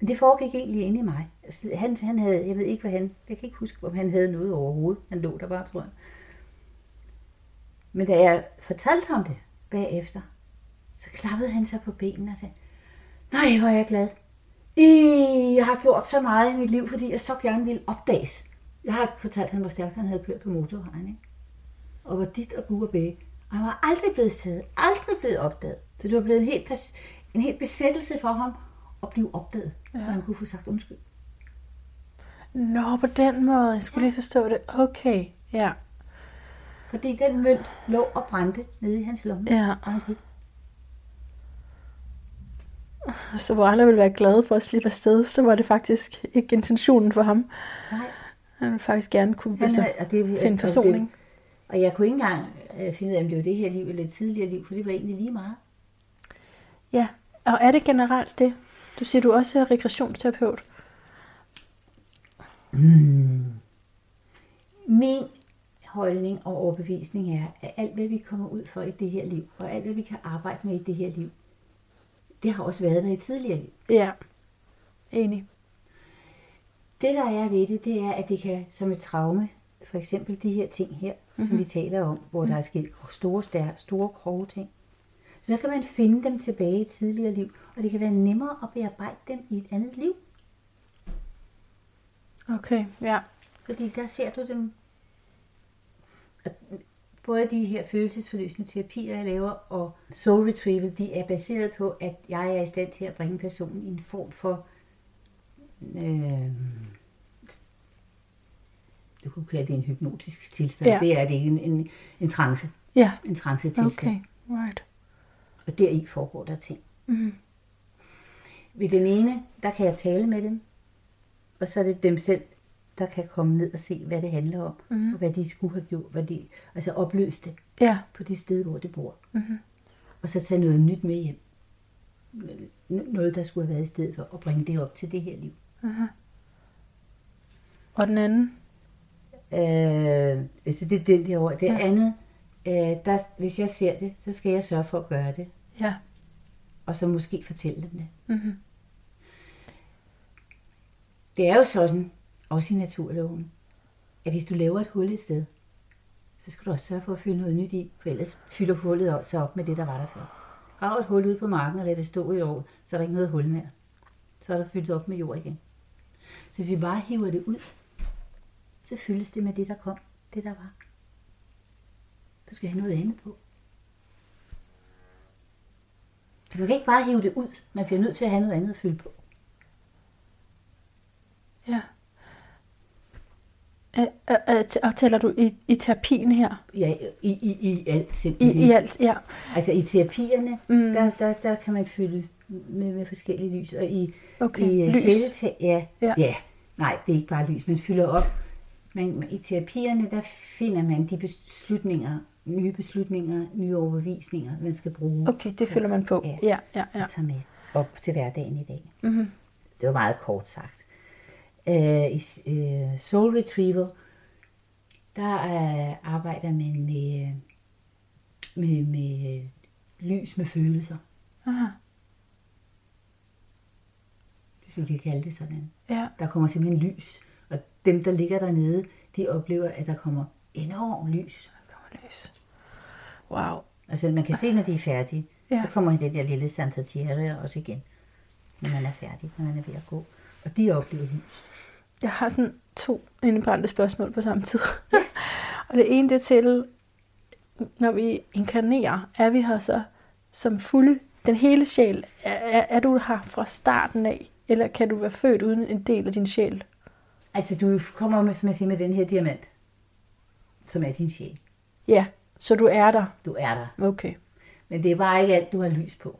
Speaker 1: Men det foregik egentlig inde i mig. Altså, han, han havde, jeg ved ikke, hvad han, jeg kan ikke huske, om han havde noget overhovedet. Han lå der bare, tror jeg. Men da jeg fortalte ham det bagefter, så klappede han sig på benene og sagde, nej, hvor er jeg glad. I, jeg har gjort så meget i mit liv, fordi jeg så gerne ville opdages. Jeg har fortalt ham, hvor stærkt han havde kørt på motorvejen, ikke? Og hvor dit og bu og bæge. Og han var aldrig blevet taget, aldrig blevet opdaget. Så det var blevet en helt, en helt besættelse for ham at blive opdaget, ja. så han kunne få sagt undskyld.
Speaker 2: Nå, på den måde. Jeg skulle lige forstå det. Okay. Ja.
Speaker 1: Fordi den mønt lå og brændte nede i hans lomme.
Speaker 2: Ja.
Speaker 1: Og han kunne ikke
Speaker 2: Så hvor andre ville være glade for at slippe afsted, så var det faktisk ikke intentionen for ham.
Speaker 1: Nej.
Speaker 2: Han vil faktisk gerne kunne
Speaker 1: Han
Speaker 2: altså,
Speaker 1: og det,
Speaker 2: finde forsoning.
Speaker 1: Det, og jeg kunne ikke engang øh, finde ud af, om det var det her liv eller et tidligere liv, for det var egentlig lige meget.
Speaker 2: Ja, og er det generelt det? Du siger, du også er regressionsterapeut.
Speaker 1: Min holdning og overbevisning er, at alt, hvad vi kommer ud for i det her liv, og alt, hvad vi kan arbejde med i det her liv, det har også været der i tidligere liv.
Speaker 2: Ja, enig.
Speaker 1: Det, der er ved det, det er, at det kan som et traume, for eksempel de her ting her, mm-hmm. som vi taler om, hvor der er sket store, stær, store, grove ting, så kan man finde dem tilbage i tidligere liv, og det kan være nemmere at bearbejde dem i et andet liv,
Speaker 2: Okay, ja.
Speaker 1: fordi der ser du dem. Og Både de her følelsesforløsende terapier, jeg laver, og soul retrieval, de er baseret på, at jeg er i stand til at bringe personen i en form for øh, du kunne kalde det en hypnotisk tilstand.
Speaker 2: Ja.
Speaker 1: Det er det ikke. En, en, en trance.
Speaker 2: Ja,
Speaker 1: En trance tilstand.
Speaker 2: okay, right.
Speaker 1: Og deri foregår der ting.
Speaker 2: Mhm.
Speaker 1: Ved den ene, der kan jeg tale med dem. Og så er det dem selv, der kan komme ned og se, hvad det handler om. Mm. Og hvad de skulle have gjort. Hvad de, altså opløse det
Speaker 2: Ja,
Speaker 1: på det sted, hvor det bor. Mm-hmm. Og så tage noget nyt med hjem. Noget, der skulle have været i stedet for. Og bringe det op til det her liv.
Speaker 2: og den anden?
Speaker 1: Øh, altså det er den der ord. Det
Speaker 2: Ja.
Speaker 1: andet, øh, der, hvis jeg ser det, så skal jeg sørge for at gøre det.
Speaker 2: Ja.
Speaker 1: Og så måske fortælle dem det.
Speaker 2: Mhm.
Speaker 1: Det er jo sådan, også i naturloven, at hvis du laver et hul et sted, så skal du også sørge for at fylde noget nyt i, for ellers fylder hullet også op med det, der var der før. Grav et hul ud på marken og lad det stå i år, så er der ikke noget hul mere. Så er der fyldt op med jord igen. Så hvis vi bare hiver det ud, så fyldes det med det, der kom, det der var. Du skal have noget andet på. Så man kan ikke bare hive det ud, man bliver nødt til at have noget andet at fylde på.
Speaker 2: Ja. Øh, øh, øh, t- og tæller du i, i terapien her?
Speaker 1: Ja, i, i, i alt
Speaker 2: I,
Speaker 1: simpelthen.
Speaker 2: i alt, ja.
Speaker 1: Altså i terapierne, mm. der, der, der kan man fylde med, med forskellige lys. Og i,
Speaker 2: Okay,
Speaker 1: i øh,
Speaker 2: lys.
Speaker 1: sjæleta- ja,
Speaker 2: Ja.
Speaker 1: ja. nej, det er ikke bare lys. Man fylder op. Men i terapierne, der finder man de beslutninger, nye beslutninger, nye overbevisninger, man skal bruge.
Speaker 2: Okay, det fylder man på.
Speaker 1: Ja.
Speaker 2: Ja, ja, ja.
Speaker 1: og tage med op til hverdagen i dag.
Speaker 2: Mhm.
Speaker 1: Det var meget kort sagt. Øh, I øh, Soul Retrieval, der øh, arbejder man med, med, med lys med følelser.
Speaker 2: Aha.
Speaker 1: Hvis vi kan kalde det sådan.
Speaker 2: Ja,
Speaker 1: Der kommer simpelthen lys. Og dem, der ligger dernede, de oplever, at der kommer enorm lys.
Speaker 2: der kommer lys. Wow.
Speaker 1: Altså man kan se, når de er færdige.
Speaker 2: Ja.
Speaker 1: Så kommer det der lille Santa Thierry også igen. Når man er færdig, når man er ved at gå. Og de oplever lys.
Speaker 2: Jeg har sådan to indebrændte spørgsmål på samme tid. [laughs] og det ene det er til, når vi inkarnerer, er vi her så som fulde, den hele sjæl? Er, er, du her fra starten af? Eller kan du være født uden en del af din sjæl?
Speaker 1: Altså du kommer med, som jeg siger, med den her diamant, som er din sjæl.
Speaker 2: Ja, så du er der.
Speaker 1: Du er der.
Speaker 2: Okay.
Speaker 1: Men det er bare ikke alt, du har lys på,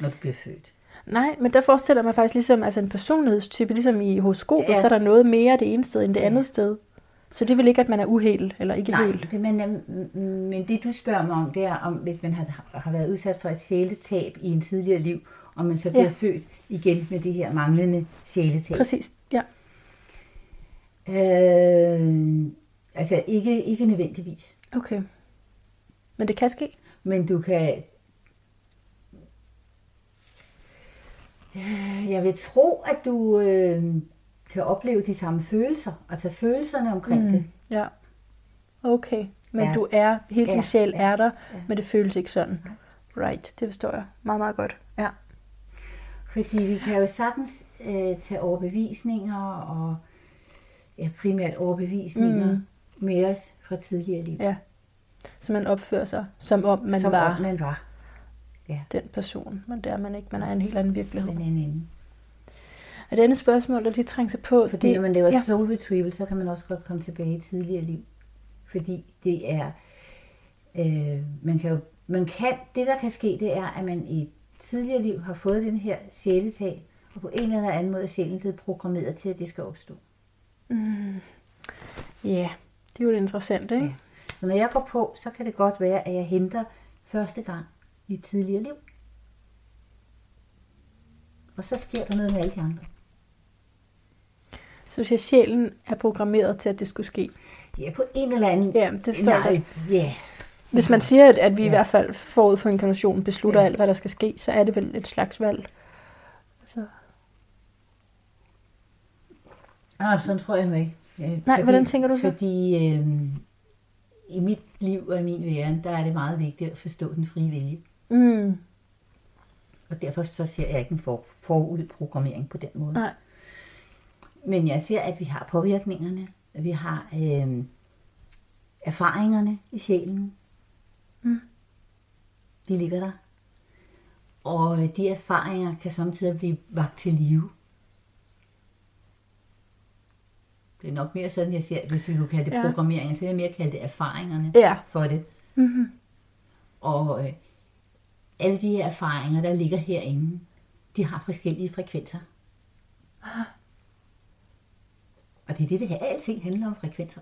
Speaker 1: når du bliver født.
Speaker 2: Nej, men der forestiller mig faktisk ligesom altså en personlighedstype, ligesom i horoskopet, ja. Så er der noget mere det ene sted end det andet sted. Så det vil ikke, at man er uhel, eller ikke
Speaker 1: Nej,
Speaker 2: hel.
Speaker 1: men, øhm, men det du spørger mig om, det er, om hvis man har, har været udsat for et sjæletab i en tidligere liv, og man så bliver
Speaker 2: ja.
Speaker 1: født igen med det her manglende sjæletab.
Speaker 2: Præcis, ja.
Speaker 1: Øh, altså ikke, ikke nødvendigvis.
Speaker 2: Okay. Men det kan ske.
Speaker 1: Men du kan... Jeg vil tro, at du øh, kan opleve de samme følelser. Altså følelserne omkring mm. det.
Speaker 2: Ja. Okay. Men
Speaker 1: ja.
Speaker 2: Du er, hele din
Speaker 1: Ja.
Speaker 2: sjæl er der,
Speaker 1: Ja.
Speaker 2: men det føles ikke sådan. Right, det forstår jeg. Meget, meget godt. Ja.
Speaker 1: Fordi vi kan jo sagtens øh, tage overbevisninger og ja, primært overbevisninger mm. med os fra tidligere liv.
Speaker 2: ja. Så man opfører sig, som om man
Speaker 1: som
Speaker 2: var
Speaker 1: om man var
Speaker 2: den person, men det er man ikke. Man er en helt anden virkelighed.
Speaker 1: den anden.
Speaker 2: Og det andet spørgsmål, der lige trænger sig på,
Speaker 1: Fordi
Speaker 2: det,
Speaker 1: når man laver
Speaker 2: ja.
Speaker 1: ja. soul retrieval, så kan man også godt komme tilbage i tidligere liv. Fordi det er, øh, man kan jo, man kan, det der kan ske, det er, at man i et tidligere liv har fået den her sjæletag, og på en eller anden måde er sjælen blevet programmeret til, at det skal opstå.
Speaker 2: Ja, det er jo det interessante, ikke?
Speaker 1: Ja. Så når jeg går på, så kan det godt være, at jeg henter første gang i et tidligere liv. Og så sker der noget med alle de andre.
Speaker 2: Så hvis sjælen er programmeret til, at det skulle ske.
Speaker 1: Ja, på en eller anden...
Speaker 2: Ja, det står der.
Speaker 1: Nej, ja.
Speaker 2: Hvis man siger, at, at vi ja. i hvert fald forud for inkarnationen beslutter
Speaker 1: Ja.
Speaker 2: alt, hvad der skal ske, så er det vel et slags valg. Så.
Speaker 1: Nej, sådan tror jeg nu ikke. Ja,
Speaker 2: Nej, hvordan tænker du så?
Speaker 1: Fordi øh, i mit liv og i min væren, der er det meget vigtigt at forstå den frie vilje.
Speaker 2: Mm.
Speaker 1: Og derfor så ser jeg ikke en for, forudprogrammering på den måde.
Speaker 2: Nej.
Speaker 1: Men jeg ser, at vi har påvirkningerne, vi har øh, erfaringerne i sjælen.
Speaker 2: Mm.
Speaker 1: De ligger der. Og de erfaringer kan samtidig blive vagt til live. Det er nok mere sådan, jeg ser, hvis vi kunne kalde det
Speaker 2: ja.
Speaker 1: programmering, så vil jeg mere kalde det erfaringerne
Speaker 2: Ja.
Speaker 1: for det.
Speaker 2: Mm-hmm.
Speaker 1: Og øh, alle de her erfaringer, der ligger herinde, de har forskellige frekvenser. Og det er det, det her. Alting handler om frekvenser.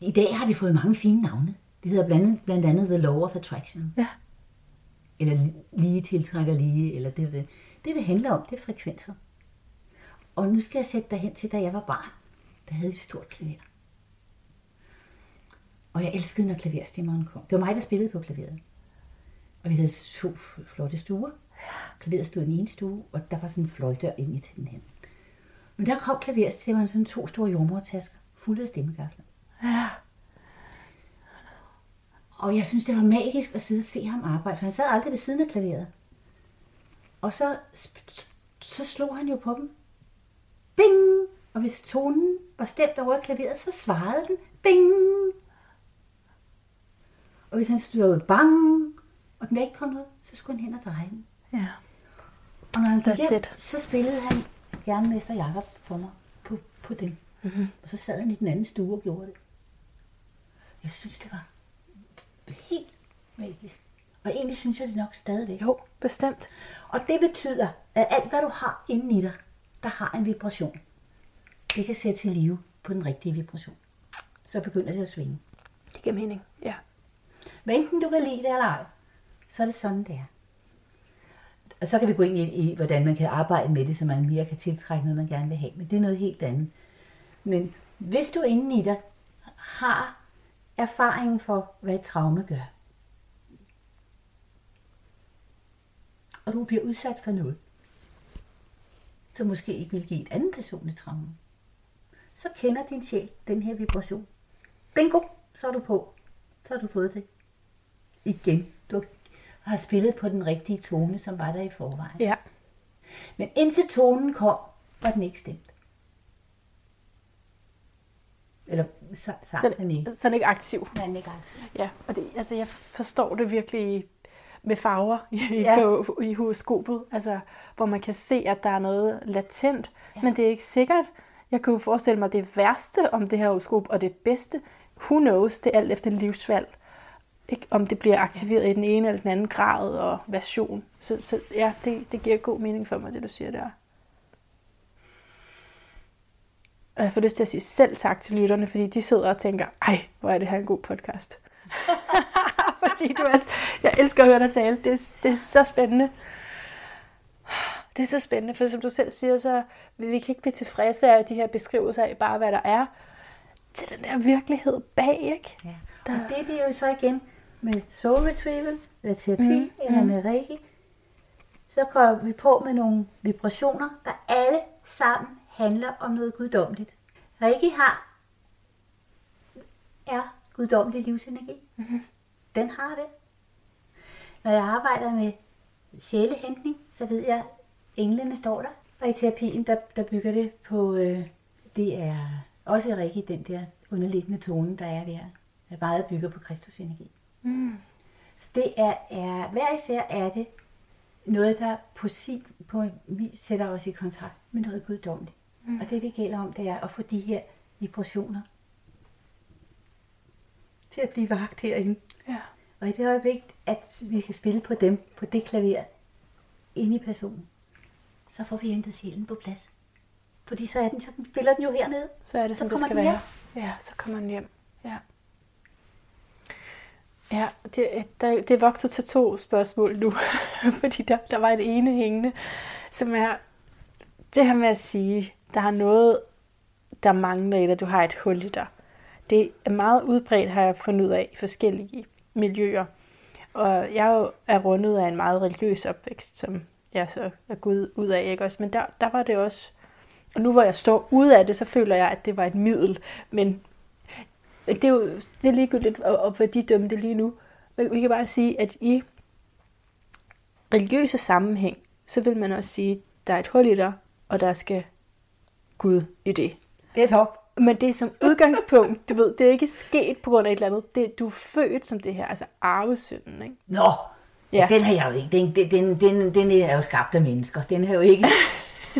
Speaker 1: I dag har de fået mange fine navne. Det hedder blandt andet, blandt andet The Law of Attraction.
Speaker 2: Ja.
Speaker 1: Eller li- lige tiltrækker lige, eller det, det. Det, det handler om, det er frekvenser. Og nu skal jeg sætte dig hen til, da jeg var barn. Der havde vi et stort klaver. Og jeg elskede, når klaverstemmeren kom. Det var mig, der spillede på klaveret. Og vi havde to flotte stuer. Klaveret stod i den ene stue, og der var sådan en fløjte ind i til den hen. Men der kom klaverstemmeren sådan to store jordmortasker, fulde af stemmegafler.
Speaker 2: Ja.
Speaker 1: Og jeg synes, det var magisk at sidde og se ham arbejde, for han sad aldrig ved siden af klaveret. Og så, så slog han jo på dem. Bing! Og hvis tonen var stemt over klaveret, så svarede den. Bing! Og hvis han stod bang, og den ikke kom noget, så skulle han hen og dreje den.
Speaker 2: Ja.
Speaker 1: Og når han gik hjem, så spillede han gerne Mester Jakob for mig på, på den. Mm-hmm. Og så sad han i den anden stue og gjorde det. Jeg synes, det var helt magisk. Og egentlig synes jeg det nok stadigvæk.
Speaker 2: Jo, bestemt.
Speaker 1: Og det betyder, at alt hvad du har inde i dig, der har en vibration. Det kan sætte til live på den rigtige vibration. Så begynder det at svinge.
Speaker 2: Det giver mening. Ja.
Speaker 1: Hvad enten du kan lide det eller ej, så er det sådan, det er. Og så kan vi gå ind i, hvordan man kan arbejde med det, så man mere kan tiltrække noget, man gerne vil have. Men det er noget helt andet. Men hvis du inde i dig har erfaringen for, hvad et traume gør, og du bliver udsat for noget, som måske ikke vil give en anden person et traume, så kender din sjæl den her vibration. Bingo, så er du på. Så har du fået det igen. Du har spillet på den rigtige tone, som var der i forvejen.
Speaker 2: Ja.
Speaker 1: Men indtil tonen kom, var den ikke stemt. Eller så,
Speaker 2: Så,
Speaker 1: sang den ikke.
Speaker 2: så den ikke aktiv.
Speaker 1: Nej, den ikke aktiv.
Speaker 2: Ja, og det, altså, jeg forstår det virkelig med farver i,
Speaker 1: Ja.
Speaker 2: ja. på, i horoskopet, altså, hvor man kan se, at der er noget latent, ja. men det er ikke sikkert. Jeg kunne forestille mig det værste om det her horoskop, og det bedste, who knows, det er alt efter livsvalg. Ikke? Om det bliver aktiveret ja. i den ene eller den anden grad og version. Så, så ja, det, det giver god mening for mig, det du siger der. Og jeg får lyst til at sige selv tak til lytterne, fordi de sidder og tænker, ej, hvor er det her en god podcast. [laughs] fordi du er, jeg elsker at høre dig tale. Det er, det er så spændende. Det er så spændende, for som du selv siger, så vi vi kan ikke blive tilfredse af de her beskrivelser af bare, hvad der er. Til den der virkelighed bag, ikke?
Speaker 1: Ja. Og det er det jo så igen med soul retrieval, eller terapi, mm. eller med reiki. Så går vi på med nogle vibrationer, der alle sammen handler om noget guddommeligt. Reiki har er guddommelig livsenergi. Mm-hmm. Den har det. Når jeg arbejder med sjælehentning, så ved jeg, at englene står der. Og i terapien, der, der bygger det på, øh, det er også Reiki, den der underliggende tone, der er der. Der meget bygger på Kristus energi.
Speaker 2: Mm.
Speaker 1: Så det er, er, hver især er det noget, der på sin på en vis sætter os i kontakt med noget guddommeligt. Mm. Og det, det gælder om, det er at få de her vibrationer til at blive vagt herinde.
Speaker 2: Ja.
Speaker 1: Og i det øjeblik, at vi kan spille på dem, på det klaver, inde i personen, så får vi hentet sjælen på plads. Fordi så, er den, så spiller den jo hernede.
Speaker 2: Så er det,
Speaker 1: Så
Speaker 2: som det skal
Speaker 1: den
Speaker 2: være. Ja, så kommer den hjem. Ja. Ja, det, der, det vokser til to spørgsmål nu, [laughs] fordi der, der var et ene hængende, som er det her med at sige, der er noget, der mangler i dig, du har et hul i dig. Det er meget udbredt, har jeg fundet ud af, i forskellige miljøer. Og jeg er er rundet af en meget religiøs opvækst, som jeg så er gået ud af, ikke også? Men der, der var det også, og nu hvor jeg står ud af det, så føler jeg, at det var et middel. Men det er jo det er ligegyldigt at, at værdidømme det lige nu. Men vi kan bare sige, at i religiøse sammenhæng, så vil man også sige, at der er et hul i dig, og der skal Gud i det.
Speaker 1: Det er top.
Speaker 2: Men det er som udgangspunkt, du ved, det er ikke sket på grund af et eller andet. Det, du er født som det her, altså arvesynden, ikke?
Speaker 1: Nå, ja. Den har jeg jo ikke. Den, den, den, den, den er jo skabt af mennesker. Den er jo ikke...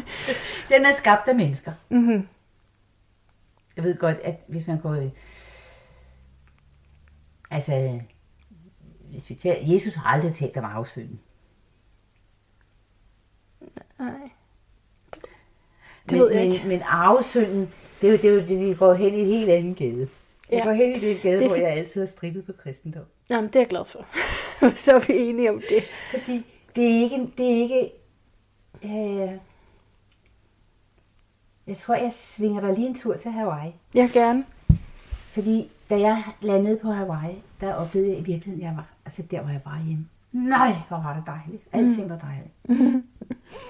Speaker 1: [laughs] den er skabt af mennesker.
Speaker 2: Mm-hmm.
Speaker 1: Jeg ved godt, at hvis man går... Altså, hvis vi tager, Jesus har aldrig talt om arvesynden.
Speaker 2: Nej. Det
Speaker 1: men,
Speaker 2: ved jeg
Speaker 1: men,
Speaker 2: ikke.
Speaker 1: Men arvesynden, det er jo det, er jo det vi går hen i et helt andet gade. Vi
Speaker 2: Ja.
Speaker 1: går hen i det gade,
Speaker 2: Det er
Speaker 1: hvor jeg altid har strittet på kristendom.
Speaker 2: Jamen, det er jeg glad for. [laughs] så er vi enige om det.
Speaker 1: Fordi det er ikke... Det er ikke øh, jeg tror, jeg svinger dig lige en tur til Hawaii.
Speaker 2: Jeg gerne.
Speaker 1: Fordi da jeg landede på Hawaii, der oplevede jeg i virkeligheden, jeg var, altså der var jeg bare hjemme. Nej, hvor var det dejligt. Alting var dejligt.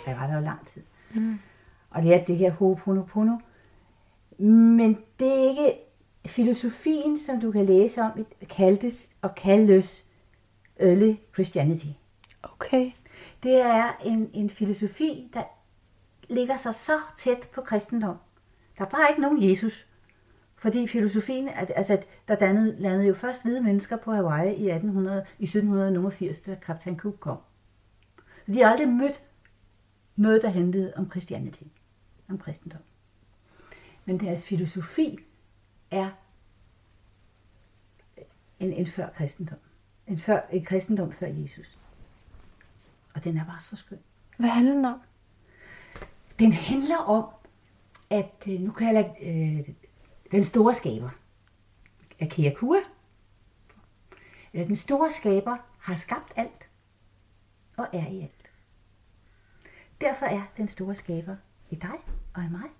Speaker 1: Jeg var der jo lang tid. Og det er det her Ho'oponopono. Men det er ikke filosofien, som du kan læse om, kaldtes og kaldes early Christianity.
Speaker 2: Okay.
Speaker 1: Det er en, en filosofi, der ligger sig så tæt på kristendom. Der er bare ikke nogen Jesus. Fordi filosofien, at- altså der dannede, landede jo først hvide mennesker på Hawaii i, 1800, i 1780, da kaptajn Cook kom. De har aldrig mødt noget, der handlede om Christianity, om kristendom. Men deres filosofi er en, en før kristendom. En, før, en kristendom før Jesus. Og den er bare så skøn.
Speaker 2: Hvad handler den om?
Speaker 1: Den handler om, at øh, nu kalder jeg øh, den store skaber, Akea Kua, eller den store skaber har skabt alt og er i alt. Derfor er den store skaber i dig og i mig.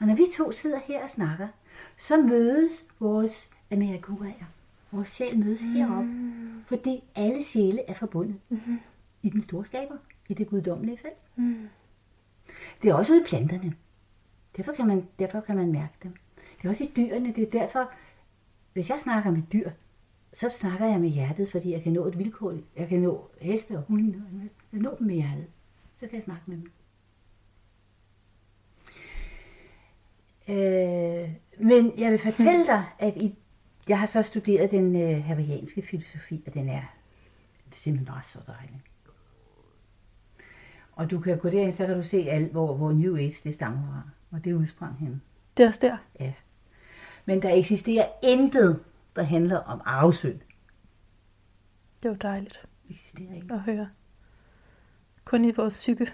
Speaker 1: Og når vi to sidder her og snakker, så mødes vores Amerikuaer. Vores sjæl mødes heroppe, fordi alle sjæle er forbundet i den store skaber, i det guddommelige felt. Det er også ude i planterne. Derfor kan, man, derfor kan man mærke dem. Det er også i dyrene. Det er derfor, hvis jeg snakker med dyr, så snakker jeg med hjertet, fordi jeg kan nå et vilkår. Jeg kan nå heste og hunde. og Jeg kan nå dem med hjertet. Så kan jeg snakke med dem. Øh, men jeg vil fortælle dig, at i, jeg har så studeret den øh, havarianske filosofi, og den er simpelthen bare så dejlig. Og du kan gå derind, så kan du se alt, hvor, hvor New Age det stammer fra. Og det udsprang henne.
Speaker 2: Det er også der.
Speaker 1: Ja. Men der eksisterer intet, der handler om arvesynd.
Speaker 2: Det var dejligt
Speaker 1: Det eksisterer ikke.
Speaker 2: at høre. Kun i vores psyke.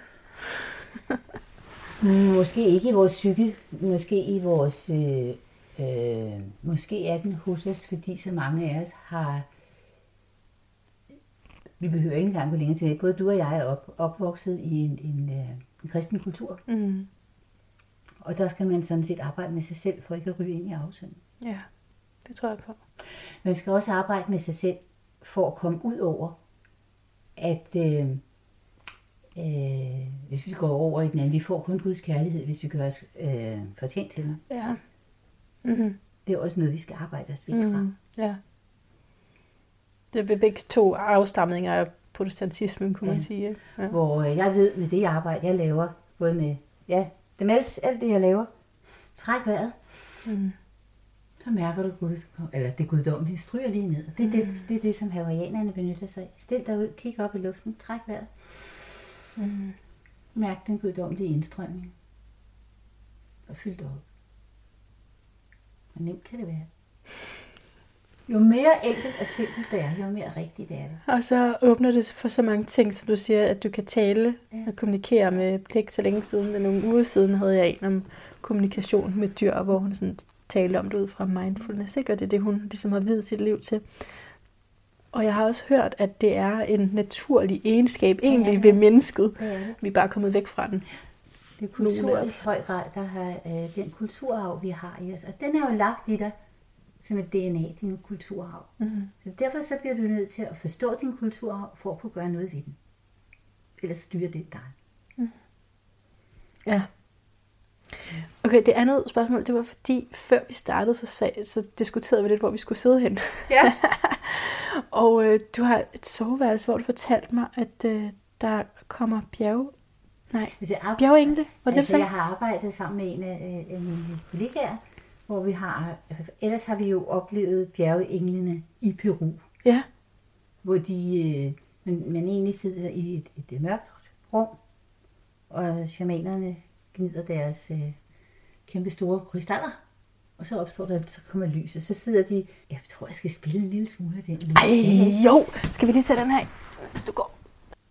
Speaker 2: [laughs]
Speaker 1: Måske ikke i vores psyke, måske i vores... Øh, øh, måske er den hos os, fordi så mange af os har... Vi behøver ikke engang gå længere til. Både du og jeg er op, opvokset i en, en, øh, en kristen kultur.
Speaker 2: Mm.
Speaker 1: Og der skal man sådan set arbejde med sig selv, for ikke at ryge ind i afsynden.
Speaker 2: Ja, det tror jeg på.
Speaker 1: Man skal også arbejde med sig selv, for at komme ud over, at øh, øh, hvis vi går over i den anden, vi får kun Guds kærlighed, hvis vi gør os øh, fortjent til den.
Speaker 2: Ja. Mm-hmm.
Speaker 1: Det er også noget, vi skal arbejde os væk fra.
Speaker 2: Mm. Ja. Det er begge to afstamninger af protestantismen, kunne man
Speaker 1: Ja.
Speaker 2: sige. ikke? Ja.
Speaker 1: Hvor øh, jeg ved med det arbejde, jeg laver, både med, ja, det med alt, alt det, jeg laver, træk vejret,
Speaker 2: Mm.
Speaker 1: så mærker du Gud, eller det guddommelige stryger lige ned. Det er, det, det, er det, som havarianerne benytter sig af. Stil dig ud, kig op i luften, træk vejret.
Speaker 2: Mm.
Speaker 1: Mærk den guddommelige indstrømning. Og fyld det op. Hvor nemt kan det være? Jo mere enkelt og simpelt det er, jo mere rigtigt er det.
Speaker 2: Og så åbner det for så mange ting, som du siger, at du kan tale
Speaker 1: Ja.
Speaker 2: og kommunikere med pligt så længe siden. Men nogle uger siden havde jeg en om kommunikation med dyr, hvor hun sådan talte om det ud fra mindfulness, ikke? og det er det, hun ligesom har videt sit liv til. Og jeg har også hørt, at det er en naturlig egenskab egentlig ved mennesket.
Speaker 1: Det er det.
Speaker 2: Vi er bare kommet væk fra den.
Speaker 1: Det er kultur i høj grad, der har øh, den kulturarv, vi har i os. Og den er jo lagt i dig som et DNA, din kulturarv.
Speaker 2: Mm-hmm.
Speaker 1: Så derfor så bliver du nødt til at forstå din kulturarv, for at kunne gøre noget ved den. Ellers styrer det dig.
Speaker 2: Ja. Okay, det andet spørgsmål, det var fordi, før vi startede, så, sag, så diskuterede vi lidt, hvor vi skulle sidde hen.
Speaker 1: Ja. [laughs]
Speaker 2: Og øh, du har et soveværelse, hvor du fortalte mig, at øh, der kommer bjerg... Nej,
Speaker 1: Altså, jeg,
Speaker 2: bjergengle, var det
Speaker 1: altså,
Speaker 2: det,
Speaker 1: jeg har arbejdet sammen med en af, øh, mine kollegaer, hvor vi har, ellers har vi jo oplevet bjergeenglene i Peru,
Speaker 2: Ja.
Speaker 1: hvor de, øh, man, man egentlig sidder i et, et, mørkt rum, og shamanerne gnider deres øh, kæmpe store krystaller, og så opstår der, så kommer lys, og så sidder de, jeg tror, jeg skal spille en lille smule af den.
Speaker 2: Ej, jo. Skal vi lige tage den her, hvis du går?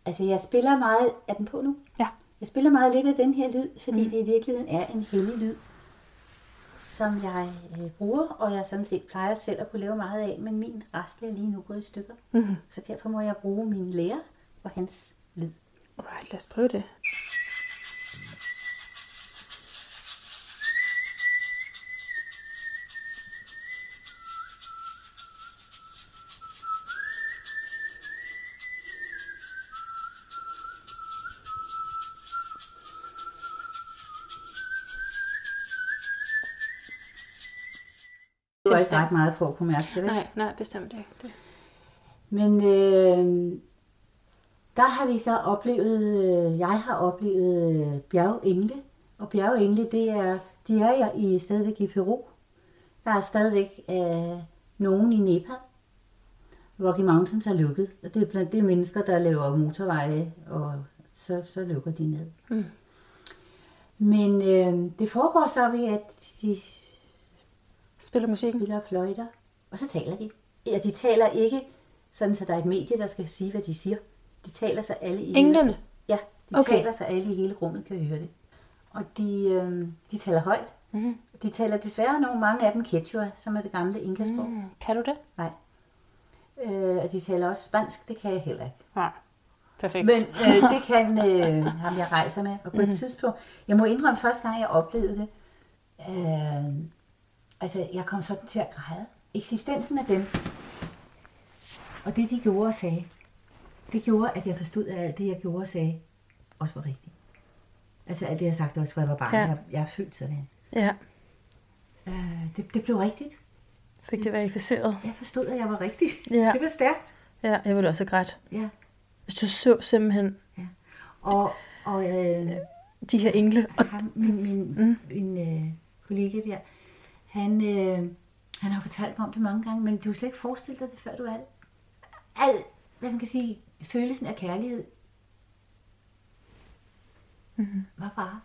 Speaker 1: Altså, jeg spiller meget, er den på nu?
Speaker 2: Ja.
Speaker 1: Jeg spiller meget lidt af den her lyd, fordi mm. det i virkeligheden er en hellig lyd, som jeg øh, bruger, og jeg sådan set plejer selv at kunne lave meget af, men min rest er lige nu gået i stykker.
Speaker 2: Mm-hmm.
Speaker 1: Så derfor må jeg bruge min lærer og hans lyd.
Speaker 2: Alright, lad os prøve det.
Speaker 1: Var ikke ret meget for at kunne mærke det, vel?
Speaker 2: Nej, nej, bestemt ikke. Det.
Speaker 1: Men øh, der har vi så oplevet, øh, jeg har oplevet øh, bjergengle, og bjergengle, det er, de er jo i, stadigvæk i Peru. Der er stadigvæk øh, nogen i Nepal. Rocky Mountains er lukket, og det er blandt de mennesker, der laver motorveje, og så, så lukker de ned.
Speaker 2: Mm.
Speaker 1: Men øh, det foregår så ved, at de
Speaker 2: Spiller musikken?
Speaker 1: spiller fløjter, og så taler de. Ja, de taler ikke sådan, så der er et medie, der skal sige, hvad de siger. De taler så alle i
Speaker 2: Englene?
Speaker 1: Ja, de
Speaker 2: Okay.
Speaker 1: taler så alle i hele rummet kan høre det. Og de, øh, de taler højt.
Speaker 2: Mm-hmm.
Speaker 1: De taler desværre nogle mange af dem quechua, som er det gamle inkasprog. Mm.
Speaker 2: Mm, kan du det?
Speaker 1: Nej. Øh, og de taler også spansk, det kan jeg heller ikke.
Speaker 2: Nej. Perfekt.
Speaker 1: Men øh, [laughs] det kan øh, ham, jeg rejser med. Og på et tidspunkt, jeg må indrømme, første gang jeg oplevede det, øh, altså jeg kom sådan til at græde. Eksistensen af dem, og det de gjorde og sagde, det gjorde, at jeg forstod, at alt det jeg gjorde og sagde, også var rigtigt. Altså alt det jeg sagt også, hvor jeg var barn.
Speaker 2: Ja.
Speaker 1: Ja. Jeg, jeg er født sådan.
Speaker 2: Ja,
Speaker 1: Øh, det, det blev rigtigt.
Speaker 2: fik det verificeret.
Speaker 1: Jeg forstod, at jeg var rigtig.
Speaker 2: Ja.
Speaker 1: Det var stærkt.
Speaker 2: Ja, jeg ville også have grædt.
Speaker 1: Ja.
Speaker 2: Du så simpelthen
Speaker 1: Og, og øh,
Speaker 2: de her engle. Og
Speaker 1: ham, min, min, mm. min øh, kollega der, han, øh, han har fortalt mig om det mange gange, men du har slet ikke forestillet dig det, før du er det. Alt, hvad man kan sige, følelsen af kærlighed, mm-hmm. var bare.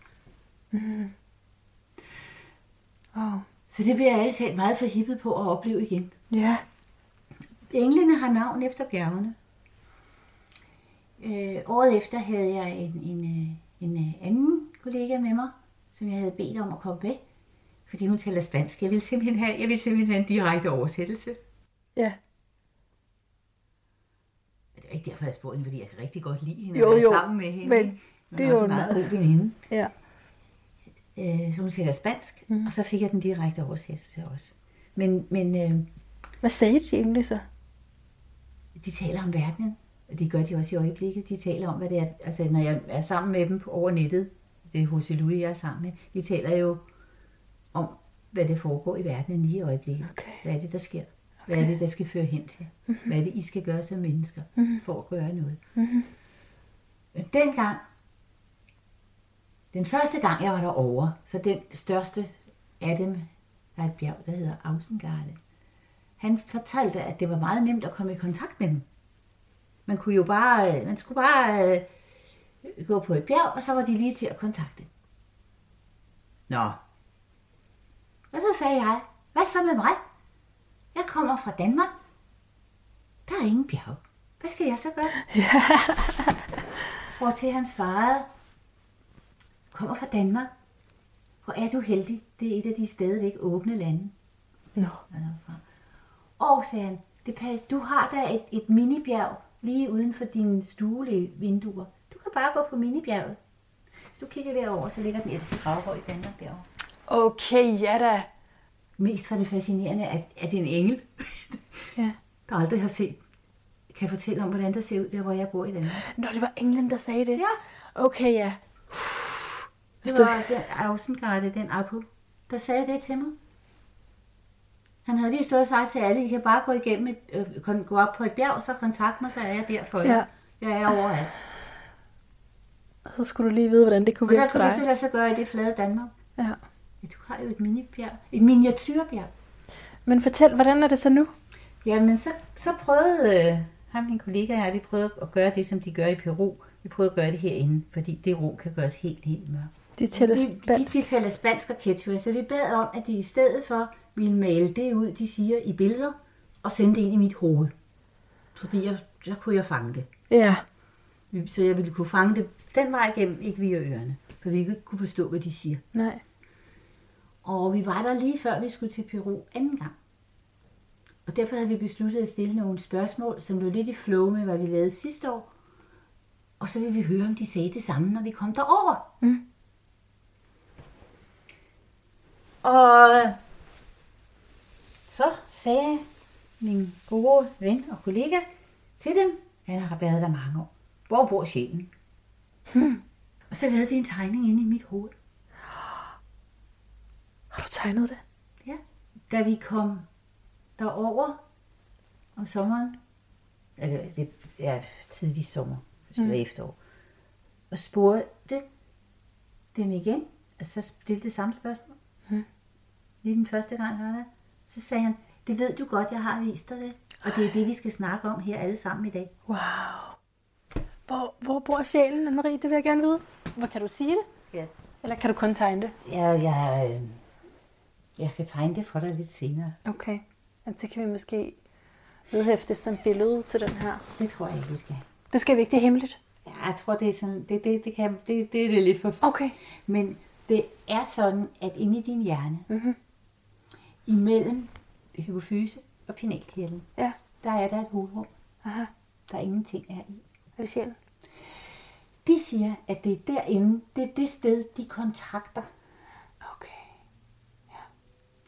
Speaker 2: wow.
Speaker 1: Så det bliver jeg altid meget forhippet på at opleve igen.
Speaker 2: Ja.
Speaker 1: Englene har navn efter bjergene. Øh, året efter havde jeg en, en, øh, en øh, anden kollega med mig, som jeg havde bedt om at komme med, fordi hun taler spansk. Jeg ville simpelthen have, jeg ville simpelthen have en direkte oversættelse.
Speaker 2: Ja.
Speaker 1: Men det er ikke derfor, jeg spurgte hende, fordi jeg kan rigtig godt lide hende
Speaker 2: Jo,
Speaker 1: og være
Speaker 2: jo,
Speaker 1: sammen med hende.
Speaker 2: men
Speaker 1: ikke?
Speaker 2: det er jo
Speaker 1: en meget god veninde.
Speaker 2: Ja.
Speaker 1: Øh, så hun taler spansk, mm. og så fik jeg den direkte oversættelse også. Men, men øh,
Speaker 2: Hvad sagde de egentlig så?
Speaker 1: de taler om verdenen, og det gør de også i øjeblikket. De taler om, hvad det er, altså når jeg er sammen med dem på- over nettet, det er H.C. Louis, jeg er sammen med, de taler jo om, hvad det foregår i verdenen lige i øjeblikket.
Speaker 2: Okay.
Speaker 1: Hvad er det, der sker? Hvad er det, der skal føre hen til? Mm-hmm. Hvad er det, I skal gøre som mennesker mm-hmm. for at gøre noget? Mm-hmm. Dengang, den første gang, jeg var derovre, så den største af dem er et bjerg, der hedder Ausengarde. Han fortalte, at det var meget nemt at komme i kontakt med dem. Man kunne jo bare, man skulle bare øh, gå på et bjerg, og så var de lige til at kontakte. Nå. Og så sagde jeg, hvad så med mig? jeg kommer fra Danmark. Der er ingen bjerg. Hvad skal jeg så gøre? [laughs] Hvor til han svarede, kommer fra Danmark. Hvor er du heldig. Det er et af de stadigvæk åbne lande.
Speaker 2: Nå.
Speaker 1: fra. Og sagde han, det pas, du har da et, et minibjerg lige uden for dine stuevinduer. Du kan bare gå på minibjerget. Hvis du kigger derover, så ligger den ældste gravhøj i Danmark derovre.
Speaker 2: Okay, ja da.
Speaker 1: Mest var det fascinerende, at, at det er en engel,
Speaker 2: Ja.
Speaker 1: der aldrig har set, kan fortælle om, hvordan der ser ud der, hvor jeg bor i Danmark.
Speaker 2: Nå, det var englen, der sagde det?
Speaker 1: Ja.
Speaker 2: Okay, ja.
Speaker 1: Det var den Ausengarte, den Apu, der sagde det til mig. Han havde lige stået og sagt til alle, I kan bare gå igennem et, øh, gå op på et bjerg, så kontakt mig, så er jeg der for jer.
Speaker 2: Ja.
Speaker 1: Jeg er overalt.
Speaker 2: Og så skulle du lige vide, hvordan det kunne
Speaker 1: Og der
Speaker 2: virke for
Speaker 1: kunne det så
Speaker 2: dig.
Speaker 1: lade sig gøre i det flade Danmark.
Speaker 2: Ja.
Speaker 1: Ja, du har jo et minibjerg. Et miniatyrbjerg.
Speaker 2: Men fortæl, hvordan er det så nu?
Speaker 1: Jamen, så, så prøvede øh, ham, min kollega og jeg, vi prøvede at gøre det, som de gør i Peru. Vi prøvede at gøre det herinde, fordi det rum kan gøres helt, helt mørkt.
Speaker 2: De tæller
Speaker 1: Vi, de,
Speaker 2: spansk.
Speaker 1: de taler spansk og quechua, så vi bad om, at de i stedet for ville male det ud, de siger i billeder, og sende det ind i mit hoved. Fordi jeg, så kunne jeg fange det.
Speaker 2: Ja.
Speaker 1: Så jeg ville kunne fange det den vej igennem, ikke via ørerne. For vi ikke kunne forstå, hvad de siger.
Speaker 2: Nej.
Speaker 1: Og vi var der lige før vi skulle til Peru anden gang. Og derfor havde vi besluttet at stille nogle spørgsmål, som lå lidt i flow med, hvad vi lavede sidste år. Og så ville vi høre, om de sagde det samme, når vi kom derover.
Speaker 2: Mm.
Speaker 1: Og så sagde min gode ven og kollega til dem, han har været der mange år. Hvor bor sjælen?
Speaker 2: Hmm.
Speaker 1: Og så lavede de en tegning inde i mit hoved.
Speaker 2: Har du tegnet det?
Speaker 1: Ja, da vi kom derover om sommeren, eller det er tidlig sommer, det var efterår, og spurgte dem igen, og så stillede det samme spørgsmål.
Speaker 2: Mm.
Speaker 1: Lige den første gang, var der. Så sagde han, det ved du godt, jeg har vist dig det. Og det er det, vi skal snakke om her alle sammen i dag.
Speaker 2: Wow. Hvor, hvor bor sjælen, Anne-Marie? Det vil jeg gerne vide. Hvor kan du sige det?
Speaker 1: Ja.
Speaker 2: Eller kan du kun tegne det?
Speaker 1: Jeg, jeg, øh, jeg kan tegne det for dig lidt senere.
Speaker 2: Okay. Jamen, så kan vi måske vedhæfte som billede til den her.
Speaker 1: Det tror jeg ikke, vi skal.
Speaker 2: Det skal vi ikke, det er hemmeligt.
Speaker 1: Ja, jeg tror, det er sådan, det, det, det, kan, det, det er det lidt for
Speaker 2: Okay.
Speaker 1: Men det er sådan, at inde i din hjerne,
Speaker 2: Mhm.
Speaker 1: imellem hypofyse og pinalkirtlen,
Speaker 2: Ja.
Speaker 1: der er der et hulrum,
Speaker 2: Aha.
Speaker 1: der ingenting er i.
Speaker 2: Er det sjælen?
Speaker 1: De siger, at det er derinde, det er det sted, de kontakter.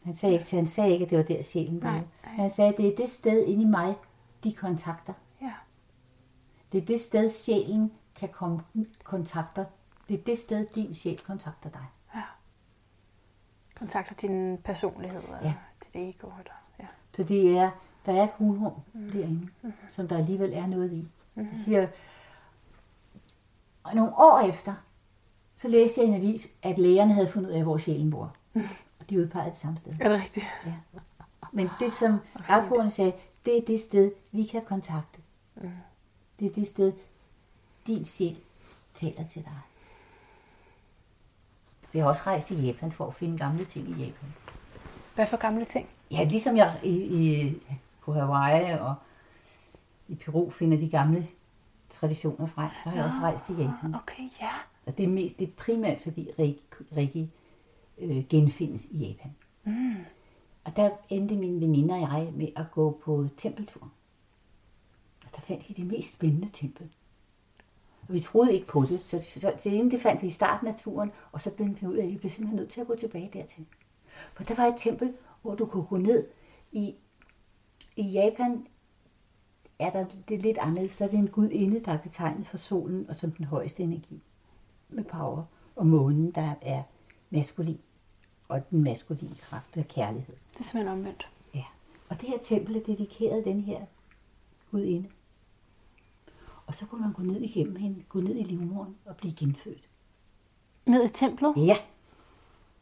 Speaker 1: Han sagde ikke, han sagde ikke at det var der sjælen
Speaker 2: Nej, nej.
Speaker 1: Han sagde, at det er det sted inde i mig, de kontakter.
Speaker 2: Ja.
Speaker 1: Det er det sted, sjælen kan komme kontakter. Det er det sted, din sjæl kontakter dig.
Speaker 2: ja. Kontakter din personlighed og
Speaker 1: Ja.
Speaker 2: dit ego. Eller, ja.
Speaker 1: Så det er, der er et hulrum mm. derinde, mm. som der alligevel er noget i. Mm. Det siger, og nogle år efter, så læste jeg i en avis, at lægerne havde fundet ud af, hvor sjælen bor. [laughs] De udpegede det samme sted.
Speaker 2: Er det rigtigt?
Speaker 1: Ja. Men det, som afbrugerne sagde, det er det sted, vi kan kontakte. Mm. Det er det sted, din sjæl taler til dig. Vi har også rejst i Japan for at finde gamle ting i Japan.
Speaker 2: Hvad for gamle ting?
Speaker 1: Ja, ligesom jeg i, i, på Hawaii og i Peru finder de gamle traditioner frem, så har jeg også rejst til Japan.
Speaker 2: Okay, ja.
Speaker 1: Og det er, mest, det er primært, fordi Reiki, Reiki øh, genfindes i Japan. Mm. Og der endte mine veninder og jeg med at gå på tempeltur. Og der fandt vi det mest spændende tempel. Og vi troede ikke på det, så så det ene det fandt vi i starten af turen, og så blev vi ud af, at vi blev simpelthen nødt til at gå tilbage dertil. For der var et tempel, hvor du kunne gå ned i, i Japan, er der det er lidt anderledes, så er det en gudinde, der er betegnet for solen og som den højeste energi med power, og månen, der er maskulin, og den maskuline kraft og kærlighed.
Speaker 2: Det er simpelthen omvendt.
Speaker 1: Ja. Og det her tempel er dedikeret den her gudinde. Og så kunne man gå ned igennem hende, gå ned i livmoderen og blive genfødt.
Speaker 2: Ned i templet?
Speaker 1: Ja.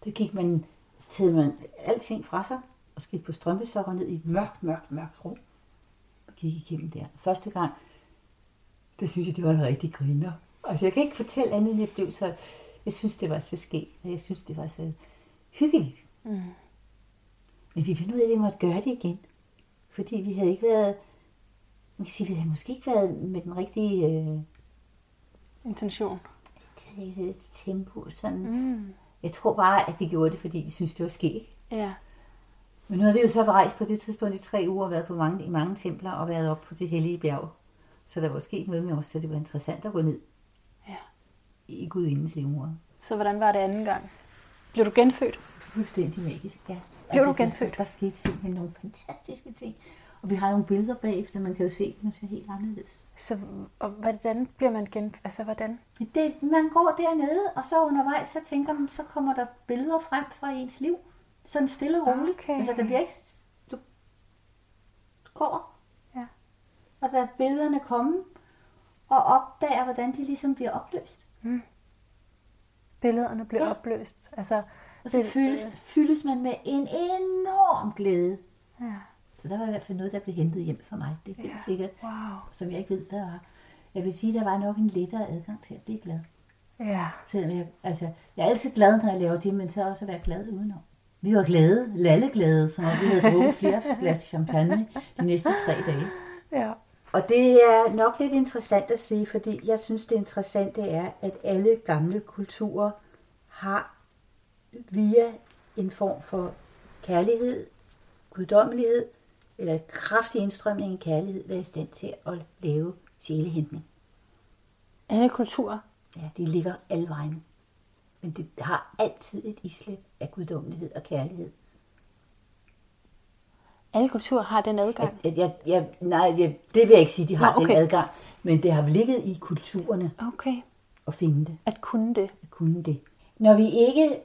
Speaker 1: Så gik man, så man alting fra sig, og så gik på strømpesokker ned i et mørkt, mørkt, mørkt rum. Og gik igennem der. Første gang, det synes jeg, det var en rigtig griner. Altså, jeg kan ikke fortælle andet, end jeg blev så... Jeg synes, det var så skægt, og jeg synes, det var så hyggeligt.
Speaker 2: Mm.
Speaker 1: Men vi fandt ud af, at vi måtte gøre det igen. fordi vi havde ikke været, man kan sige, vi havde måske ikke været med den rigtige øh,
Speaker 2: Intention.
Speaker 1: det havde ikke et tempo. Sådan.
Speaker 2: Mm.
Speaker 1: Jeg tror bare, at vi gjorde det, fordi vi synes det var skægt.
Speaker 2: Ja.
Speaker 1: Men nu har vi jo så rejst på det tidspunkt i tre uger og været på mange, i mange templer og været op på det hellige bjerg. Så der var sket noget med os, så det var interessant at gå ned
Speaker 2: ja.
Speaker 1: i Gudindens livmor.
Speaker 2: Så hvordan var det anden gang? Blev du genfødt?
Speaker 1: Fuldstændig magisk, ja.
Speaker 2: Blev du
Speaker 1: der-
Speaker 2: genfødt?
Speaker 1: Der, der skete simpelthen nogle fantastiske ting. Og vi har nogle billeder bagefter, man kan jo se, dem ser helt anderledes.
Speaker 2: Så og hvordan bliver man gen... Altså, hvordan?
Speaker 1: Det, man går dernede, og så undervejs, så tænker man, så kommer der billeder frem fra ens liv. Sådan stille og roligt.
Speaker 2: Okay.
Speaker 1: Altså, der bliver ikke... Du går,
Speaker 2: Ja.
Speaker 1: og der billederne komme, og opdager, hvordan de ligesom bliver opløst.
Speaker 2: Billederne bliver
Speaker 1: Ja.
Speaker 2: opløst. Altså,
Speaker 1: Og så
Speaker 2: det-
Speaker 1: fyldes, fyldes man med en enorm glæde.
Speaker 2: Ja.
Speaker 1: Så der var i hvert fald noget, der blev hentet hjem for mig. Det er helt
Speaker 2: Ja.
Speaker 1: sikkert.
Speaker 2: Wow.
Speaker 1: Som jeg ikke ved, hvad var. Jeg vil sige, der var nok en lettere adgang til at blive glad.
Speaker 2: Ja.
Speaker 1: Selvom jeg, altså, jeg er altid glad, når jeg laver det, men så også at være glad udenom. Vi var glade, lalleglade, som om vi havde drukket flere glas champagne de næste tre dage.
Speaker 2: Ja.
Speaker 1: Og det er nok lidt interessant at se, fordi jeg synes, det interessante er, at alle gamle kulturer har via en form for kærlighed, guddommelighed, eller et kraftig indstrømning af kærlighed, været i stand til at lave sjælehentning.
Speaker 2: Alle kulturer.
Speaker 1: Ja, de ligger alle vejen. Men det har altid et islet af guddommelighed og kærlighed.
Speaker 2: Alle kulturer har den adgang.
Speaker 1: Jeg, jeg, jeg, nej, jeg, det vil jeg ikke sige, de har
Speaker 2: Nå, okay.
Speaker 1: den adgang. Men det har ligget i kulturerne
Speaker 2: Okay.
Speaker 1: at finde det.
Speaker 2: At kunne det.
Speaker 1: at kunne det. Når vi ikke...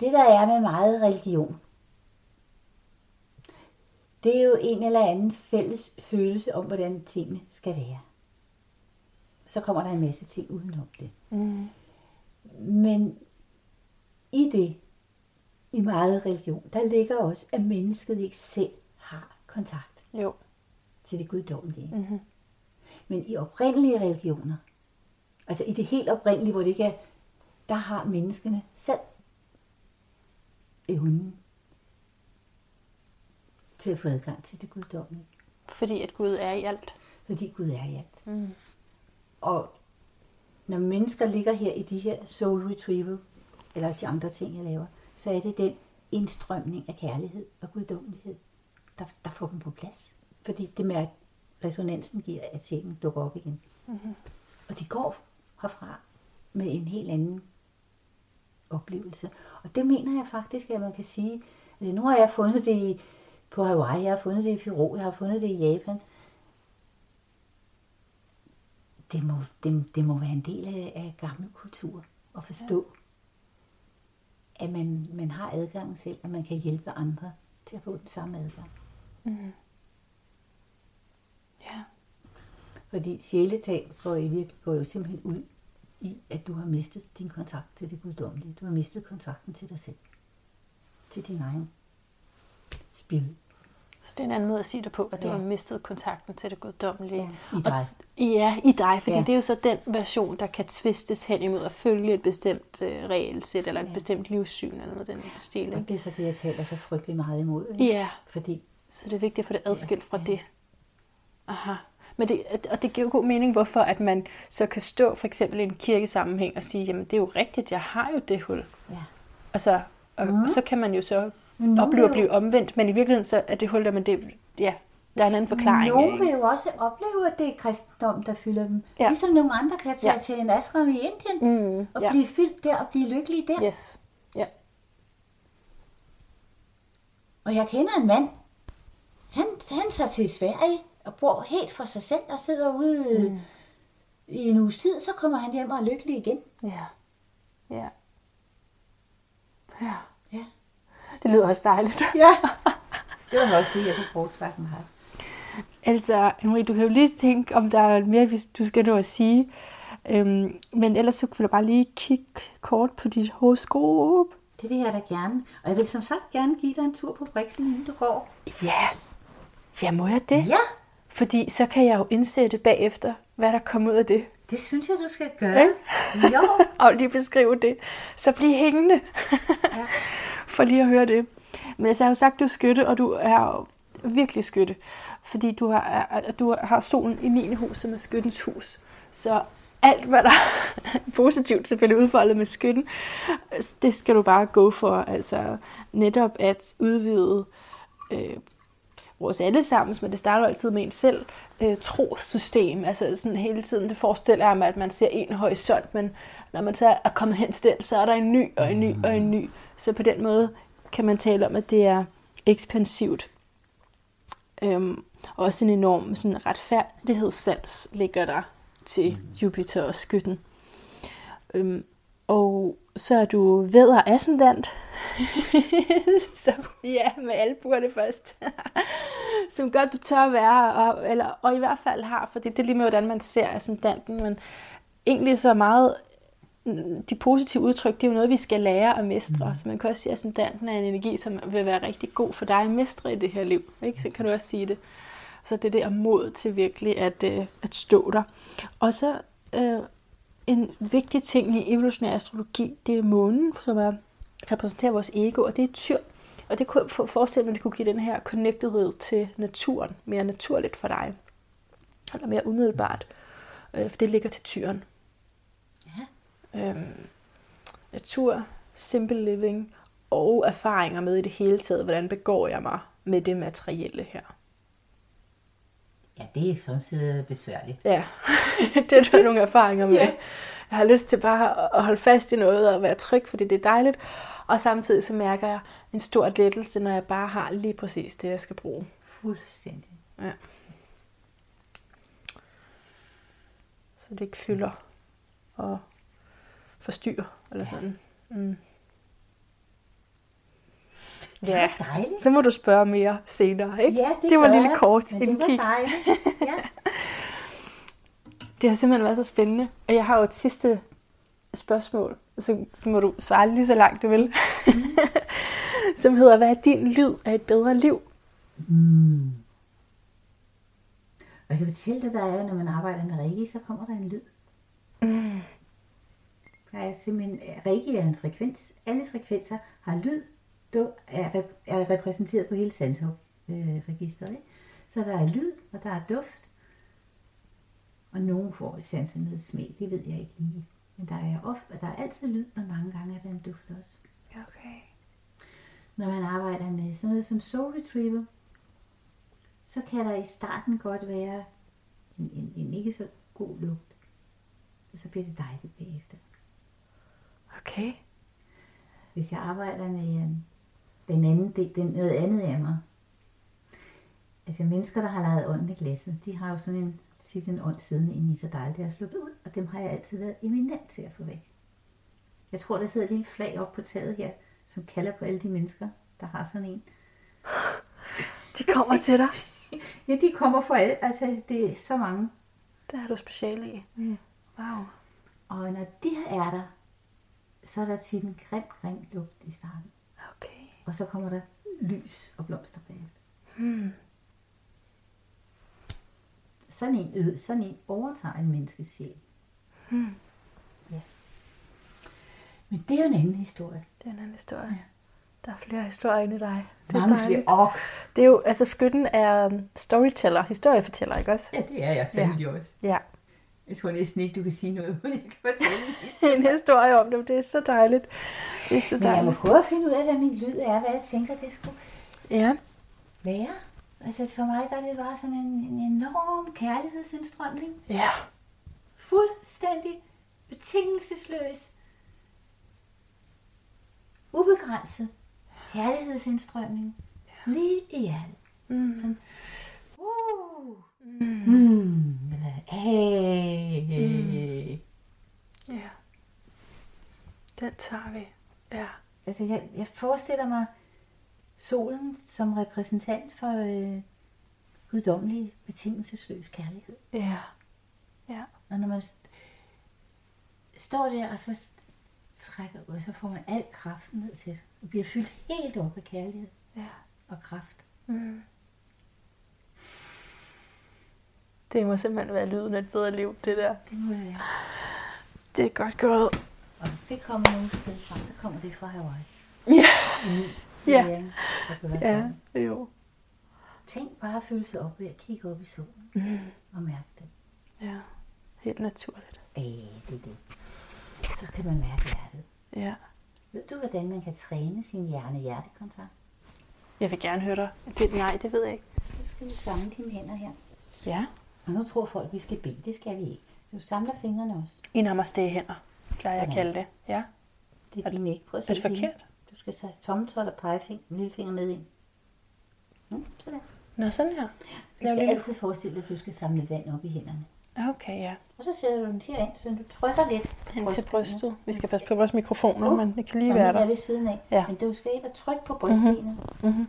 Speaker 1: Det, der er med meget religion, det er jo en eller anden fælles følelse om, hvordan tingene skal være. Så kommer der en masse ting udenom det.
Speaker 2: Mm.
Speaker 1: Men i det, i meget religion, der ligger også, at mennesket ikke selv har kontakt
Speaker 2: Jo.
Speaker 1: til det guddommelige.
Speaker 2: Mhm.
Speaker 1: Men i oprindelige religioner, altså i det helt oprindelige, hvor det ikke er, der har menneskene selv evnen til at få adgang til det guddommelige.
Speaker 2: Fordi at Gud er i alt.
Speaker 1: Fordi Gud er i alt.
Speaker 2: Mm.
Speaker 1: Og når mennesker ligger her i de her soul retrieval, eller de andre ting, jeg laver, så er det den indstrømning af kærlighed og guddommelighed, der, der får dem på plads. Fordi det med, at resonansen giver, at tingene dukker op igen. Mm-hmm. Og de går herfra med en helt anden oplevelse. Og det mener jeg faktisk, at man kan sige, altså nu har jeg fundet det i, på Hawaii, jeg har fundet det i Peru, jeg har fundet det i Japan, det må, det, det må være en del af, af gammel kultur at forstå, ja. At man, man har adgangen selv, og man kan hjælpe andre til at få den samme adgang.
Speaker 2: Ja.
Speaker 1: Fordi sjæletab går, i virke, går jo simpelthen ud i, at du har mistet din kontakt til det guddommelige. Du har mistet kontakten til dig selv. Til din egen spirit.
Speaker 2: Så det er en anden måde at sige det på, at du
Speaker 1: Ja.
Speaker 2: har mistet kontakten til det guddommelige.
Speaker 1: I dig.
Speaker 2: Ja, i dig, fordi
Speaker 1: Ja.
Speaker 2: ja. det er jo så den version, der kan tvistes hen imod at følge et bestemt øh, regelsæt, eller et
Speaker 1: Ja.
Speaker 2: ja. bestemt livssyn, eller noget af den stil. Ikke?
Speaker 1: Og det er så det, jeg taler så frygtelig meget imod. Ikke?
Speaker 2: Ja,
Speaker 1: Fordi
Speaker 2: så det er vigtigt at få det adskilt fra
Speaker 1: ja.
Speaker 2: det. Aha. Men det, og det giver jo god mening, hvorfor at man så kan stå for eksempel i en kirkesammenhæng og sige, jamen det er jo rigtigt, jeg har jo det hul.
Speaker 1: ja,
Speaker 2: Altså, og, mm. og så kan man jo så
Speaker 1: Men nogen
Speaker 2: opleve at blive omvendt, men i virkeligheden så er det hul der, men det, ja, der er en anden forklaring.
Speaker 1: Nogle vil jo også opleve, at det er kristendom, der fylder dem. Ja. Ligesom nogle andre kan tage ja. Til en ashram i Indien
Speaker 2: Mm,
Speaker 1: og
Speaker 2: ja.
Speaker 1: blive fyldt der og blive lykkelig der.
Speaker 2: Yes. Ja.
Speaker 1: Og jeg kender en mand, han, han tager til Sverige og bor helt for sig selv og sidder ude mm. i en uges tid, så kommer han hjem og er lykkelig igen.
Speaker 2: Ja. Ja. Ja.
Speaker 1: Ja.
Speaker 2: Det lyder også dejligt.
Speaker 1: ja. [laughs] Det var også det, jeg kunne foretrække mig.
Speaker 2: Altså, Marie, du kan jo lige tænke, om der er mere, hvis du skal nå at sige. Øhm, men ellers så vil jeg bare lige kigge kort på dit horoskop.
Speaker 1: Det vil jeg da gerne. Og jeg vil som sagt gerne give dig en tur på Brixen, inden du går.
Speaker 2: Ja. Ja, må jeg det?
Speaker 1: Ja,
Speaker 2: Fordi så kan jeg jo indsætte bagefter, hvad der kommer ud af det.
Speaker 1: det synes jeg, du skal gøre. Jo. [laughs]
Speaker 2: Og lige beskrive det. Så bliv hængende.
Speaker 1: Ja. [laughs]
Speaker 2: For lige at høre det. Men altså, jeg har jo sagt, du er skytte, og du er virkelig skytte. Fordi du har, du har solen i 9. hus, som er skyttens hus. Så alt, hvad der er [laughs] positivt selvfølgelig udfoldet med skytten, det skal du bare gå for. Altså netop at udvide øh, vores allesammens, men det starter altid med en selv, øh, trossystem. Altså sådan hele tiden, det forestiller jeg mig, at man ser en horisont, men når man så er kommet hen til den, så er der en ny og en ny og en ny. Så på den måde kan man tale om, at det er ekspansivt. Øhm, også en enorm sådan, retfærdighedssans ligger der til Jupiter og skytten. Øhm, og så er du vædder ascendant. [laughs] så ja, med albuerne først. [laughs] Som godt du tør være, og, eller, og i hvert fald har, fordi det er lige med, hvordan man ser ascendanten, men egentlig så meget de positive udtryk, det er jo noget, vi skal lære at mestre. Mm. Så man kan også sige, at ascendanten er en energi, som vil være rigtig god for dig at mestre i det her liv. Ikke? Så kan du også sige det. Så det er der mod til virkelig at, øh, at stå der. Og så øh, en vigtig ting i evolutionær astrologi, det er månen, som er, repræsenterer vores ego, og det er tyr. Og det kunne forestille mig, at det kunne give den her connectedhed til naturen mere naturligt for dig. Eller mere umiddelbart. Øh, for det ligger til tyren. Øhm, natur, simple living og erfaringer med i det hele taget. Hvordan begår jeg mig med det materielle her?
Speaker 1: Ja, det er samtidig besværligt.
Speaker 2: Ja, [laughs] det er der nogle erfaringer med. [laughs] ja. Jeg har lyst til bare at holde fast i noget og være tryg, fordi det er dejligt. Og samtidig så mærker jeg en stor lettelse, når jeg bare har lige præcis det, jeg skal bruge.
Speaker 1: Fuldstændig.
Speaker 2: Ja. Så det ikke fylder og forstyrrer, eller ja. sådan. Mm.
Speaker 1: Det ja. var dejligt.
Speaker 2: Så må du spørge mere senere, ikke?
Speaker 1: Ja, det,
Speaker 2: det var
Speaker 1: lille
Speaker 2: kort
Speaker 1: men det var dejligt. Ja. [laughs]
Speaker 2: det har simpelthen været så spændende. Og jeg har jo et sidste spørgsmål, så må du svare lige så langt du vil. Mm. [laughs] Som hedder, hvad er din lyd af et bedre liv? Mm.
Speaker 1: Og jeg kan fortælle dig, der er, når man arbejder med Reiki, så kommer der en lyd. Mm. Der er simpelthen, Reiki er en frekvens. Alle frekvenser har lyd, du er, er repræsenteret på hele sansregisteret. Ikke? Så der er lyd, og der er duft, og nogen får sanser noget smag, det ved jeg ikke lige. Men der er, ofte, der er altid lyd, og mange gange er der en duft også.
Speaker 2: Okay.
Speaker 1: Når man arbejder med sådan noget som soul retrieval, så kan der i starten godt være en, en, en ikke så god lugt. Og så bliver det dejligt bagefter.
Speaker 2: Okay.
Speaker 1: Hvis jeg arbejder med øhm, den anden, det, den, noget andet af mig. Altså mennesker, der har lavet ånden i glasset, de har jo sådan en, sit en ånd siddende inde i sig dejligt, der er sluppet ud, og dem har jeg altid været eminent til at få væk. Jeg tror, der sidder et lille flag op på taget her, som kalder på alle de mennesker, der har sådan en.
Speaker 2: De kommer til dig? [laughs]
Speaker 1: ja, de kommer for alle. Altså, det er så mange.
Speaker 2: Det har du speciale i. Mm. Wow.
Speaker 1: Og når de er der, så er der tit en grim, grim lugt i starten.
Speaker 2: Okay.
Speaker 1: Og så kommer der lys og blomster bagefter. Hmm. Sådan en, sådan en overtager en menneskes sjæl. Hmm. Ja. Men det er jo en anden historie.
Speaker 2: Det er en anden historie. Ja. Der er flere historier inde i dig.
Speaker 1: Det er Mange flere. Og...
Speaker 2: Det er jo, altså skytten er um, storyteller, historiefortæller, ikke også?
Speaker 1: Ja, det er jeg selv
Speaker 2: ja.
Speaker 1: også.
Speaker 2: Ja.
Speaker 1: Jeg tror næsten ikke, du kan sige noget, [laughs] uden jeg kan fortælle
Speaker 2: en [laughs] historie om det. Det er så dejligt. Det er så
Speaker 1: dejligt. Men jeg må prøve at finde ud af, hvad min lyd er, hvad jeg tænker, det skulle
Speaker 2: ja.
Speaker 1: være. Altså for mig, der er det bare sådan en, en enorm kærlighedsindstrømning.
Speaker 2: Ja.
Speaker 1: Fuldstændig betingelsesløs. Ubegrænset kærlighedsindstrømning. Ja. Lige i hjertet. Mm. Sådan, uh, mm. Mm. Hey. Mm.
Speaker 2: Ja. Den tager vi. Ja.
Speaker 1: Altså, jeg, jeg forestiller mig solen som repræsentant for øh, guddommelig betingelsesløs kærlighed.
Speaker 2: Ja. Ja.
Speaker 1: Og når man står der, og så trækker ud, så får man al kraften ned til sig. Og bliver fyldt helt op af kærlighed
Speaker 2: ja.
Speaker 1: og kraft.
Speaker 2: Mm. Det må simpelthen være lyden af et bedre liv, det der.
Speaker 1: Det må være.
Speaker 2: Det er godt gået.
Speaker 1: Og hvis det kommer nogen sted fra, så kommer det fra Hawaii.
Speaker 2: Ja.
Speaker 1: Mm.
Speaker 2: Ja. Ja, jo.
Speaker 1: Tænk bare at føle sig op ved at kigge op i solen
Speaker 2: Mm.
Speaker 1: og mærke det.
Speaker 2: Ja, helt naturligt.
Speaker 1: Øh, det er det. Så kan man mærke hjertet.
Speaker 2: Ja.
Speaker 1: Ved du, hvordan man kan træne sin hjerne-hjertekontakt?
Speaker 2: Jeg vil gerne høre dig. Det, nej, det ved jeg ikke.
Speaker 1: Så skal du samle dine hænder her.
Speaker 2: Ja.
Speaker 1: Og nu tror folk, vi skal bede. Det skal vi ikke. Du samler fingrene også.
Speaker 2: I namaste hænder, plejer jeg at kalde det. Ja.
Speaker 1: Det er dine ikke. Prøv at
Speaker 2: Er det forkert?
Speaker 1: Du skal sætte tommeltot og pegefinger, lillefinger med ind. Mm, sådan.
Speaker 2: Nå, sådan her.
Speaker 1: Du skal
Speaker 2: lige-
Speaker 1: altid forestille dig, at du skal samle vand op i hænderne.
Speaker 2: Okay, ja.
Speaker 1: Og så sætter du den herind, så du trykker lidt
Speaker 2: Hen til brystet. Vi skal passe på vores mikrofoner,
Speaker 1: Uh,
Speaker 2: men det kan lige være
Speaker 1: min er
Speaker 2: der.
Speaker 1: ved siden af.
Speaker 2: Ja.
Speaker 1: Men du skal ind og trykke på brystbenet.
Speaker 2: Mhm.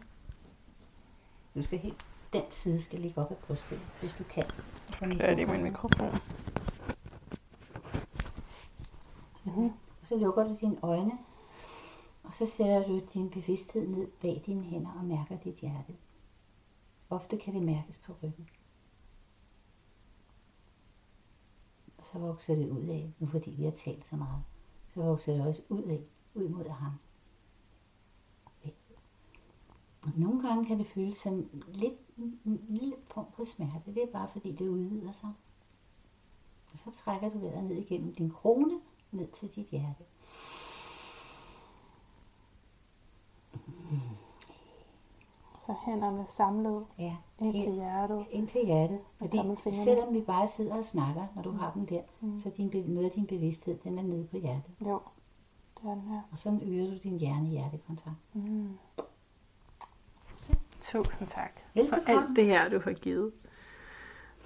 Speaker 1: Du skal helt, den side skal ligge op af brystbenet, hvis du kan.
Speaker 2: Det er det min mikrofon.
Speaker 1: Mhm. Og så lukker du dine øjne, og så sætter du din bevidsthed ned bag dine hænder og mærker dit hjerte. Ofte kan det mærkes på ryggen. Og så vokser det ud af, nu fordi vi har talt så meget, så vokser det også ud af, ud mod ham. Og nogle gange kan det føles som lidt en lille form for smerte. Det er bare fordi, det udvider sig. Og så trækker du vejret ned igennem din krone, ned til dit hjerte.
Speaker 2: Så hænderne samlet
Speaker 1: Ja,
Speaker 2: ind til hjertet.
Speaker 1: ind til hjertet. Fordi selvom vi bare sidder og snakker, når du har dem der,
Speaker 2: Mm.
Speaker 1: så din, noget af din bevidsthed, den er nede på hjertet.
Speaker 2: Jo, det er den her.
Speaker 1: Og sådan øger du din hjerne-hjertekontakt.
Speaker 2: Mm. Tusind tak for
Speaker 1: Velbekomme.
Speaker 2: alt det her, du har givet.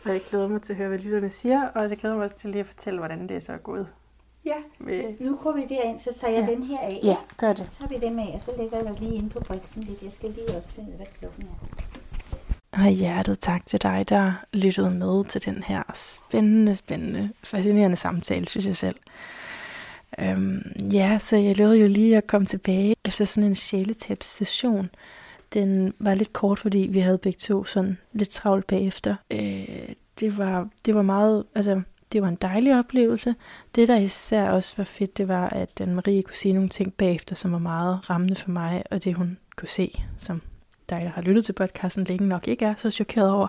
Speaker 2: Og jeg glæder mig til at høre, hvad lytterne siger, og jeg glæder mig også til lige at fortælle, hvordan det er så er gået.
Speaker 1: Ja, så nu går vi derind, så tager jeg
Speaker 2: Ja.
Speaker 1: den her af.
Speaker 2: Ja, gør det.
Speaker 1: Så tager vi dem af, og så lægger jeg lige inde på briksen lidt. Jeg skal lige også finde ud af, hvad klokken er.
Speaker 2: Og hjertet tak til dig, der lyttede med til den her spændende, spændende, fascinerende samtale, synes jeg selv. Øhm, ja, så jeg lovede jo lige at komme tilbage efter sådan en sjæletabs-session. Den var lidt kort, fordi vi havde begge to sådan lidt travlt bagefter. Øh, det, var, det var meget, altså det var en dejlig oplevelse. Det, der især også var fedt, det var, at Anne-Marie kunne sige nogle ting bagefter, som var meget rammende for mig, og det hun kunne se, som dig, der har lyttet til podcasten længe nok ikke er så chokeret over,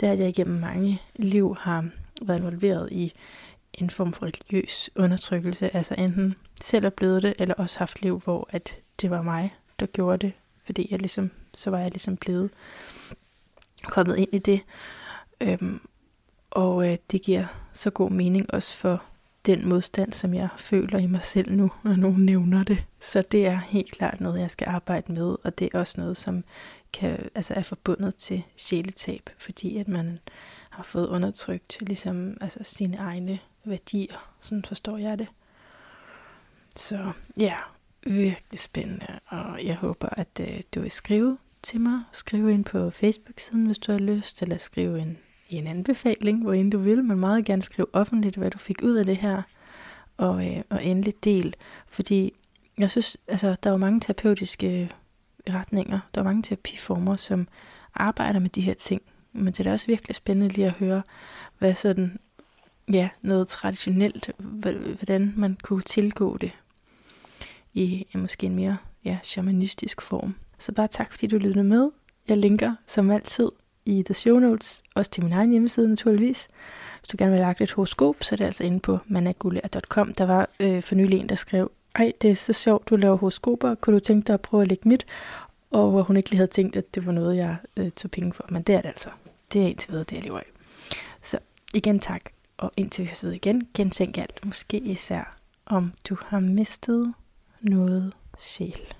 Speaker 2: det er, at jeg igennem mange liv har været involveret i en form for religiøs undertrykkelse, altså enten selv er blevet det, eller også haft liv, hvor at det var mig, der gjorde det, fordi jeg ligesom, så var jeg ligesom blevet kommet ind i det. Øhm, og øh, det giver så god mening også for den modstand, som jeg føler i mig selv nu, når nogen nævner det. Så det er helt klart noget, jeg skal arbejde med, og det er også noget, som kan, altså er forbundet til sjæletab, fordi at man har fået undertrykt ligesom, altså sine egne værdier. Sådan forstår jeg det. Så ja, virkelig spændende, og jeg håber, at øh, du vil skrive til mig. Skrive ind på Facebook-siden, hvis du har lyst, eller skrive en, i en anbefaling, hvor end du vil, men meget gerne skrive offentligt, hvad du fik ud af det her, og, øh, og endelig del, fordi jeg synes, altså, der er jo mange terapeutiske retninger, der er mange terapiformer, som arbejder med de her ting, men det er da også virkelig spændende lige at høre, hvad sådan, ja, noget traditionelt, hvordan man kunne tilgå det i en måske en mere ja, shamanistisk form. Så bare tak, fordi du lyttede med. Jeg linker som altid i the show notes, også til min egen hjemmeside naturligvis. Hvis du gerne vil have et horoskop, så er det altså inde på managulær.com. Der var øh, for nylig en, der skrev, ej, det er så sjovt, du laver horoskoper. Kunne du tænke dig at prøve at lægge mit? Og hvor hun ikke lige havde tænkt, at det var noget, jeg øh, tog penge for. Men det er det altså. Det er indtil videre, det jeg lever af. Så igen tak. Og indtil vi høres ved igen, gentænk alt. Måske især, om du har mistet noget sjæl.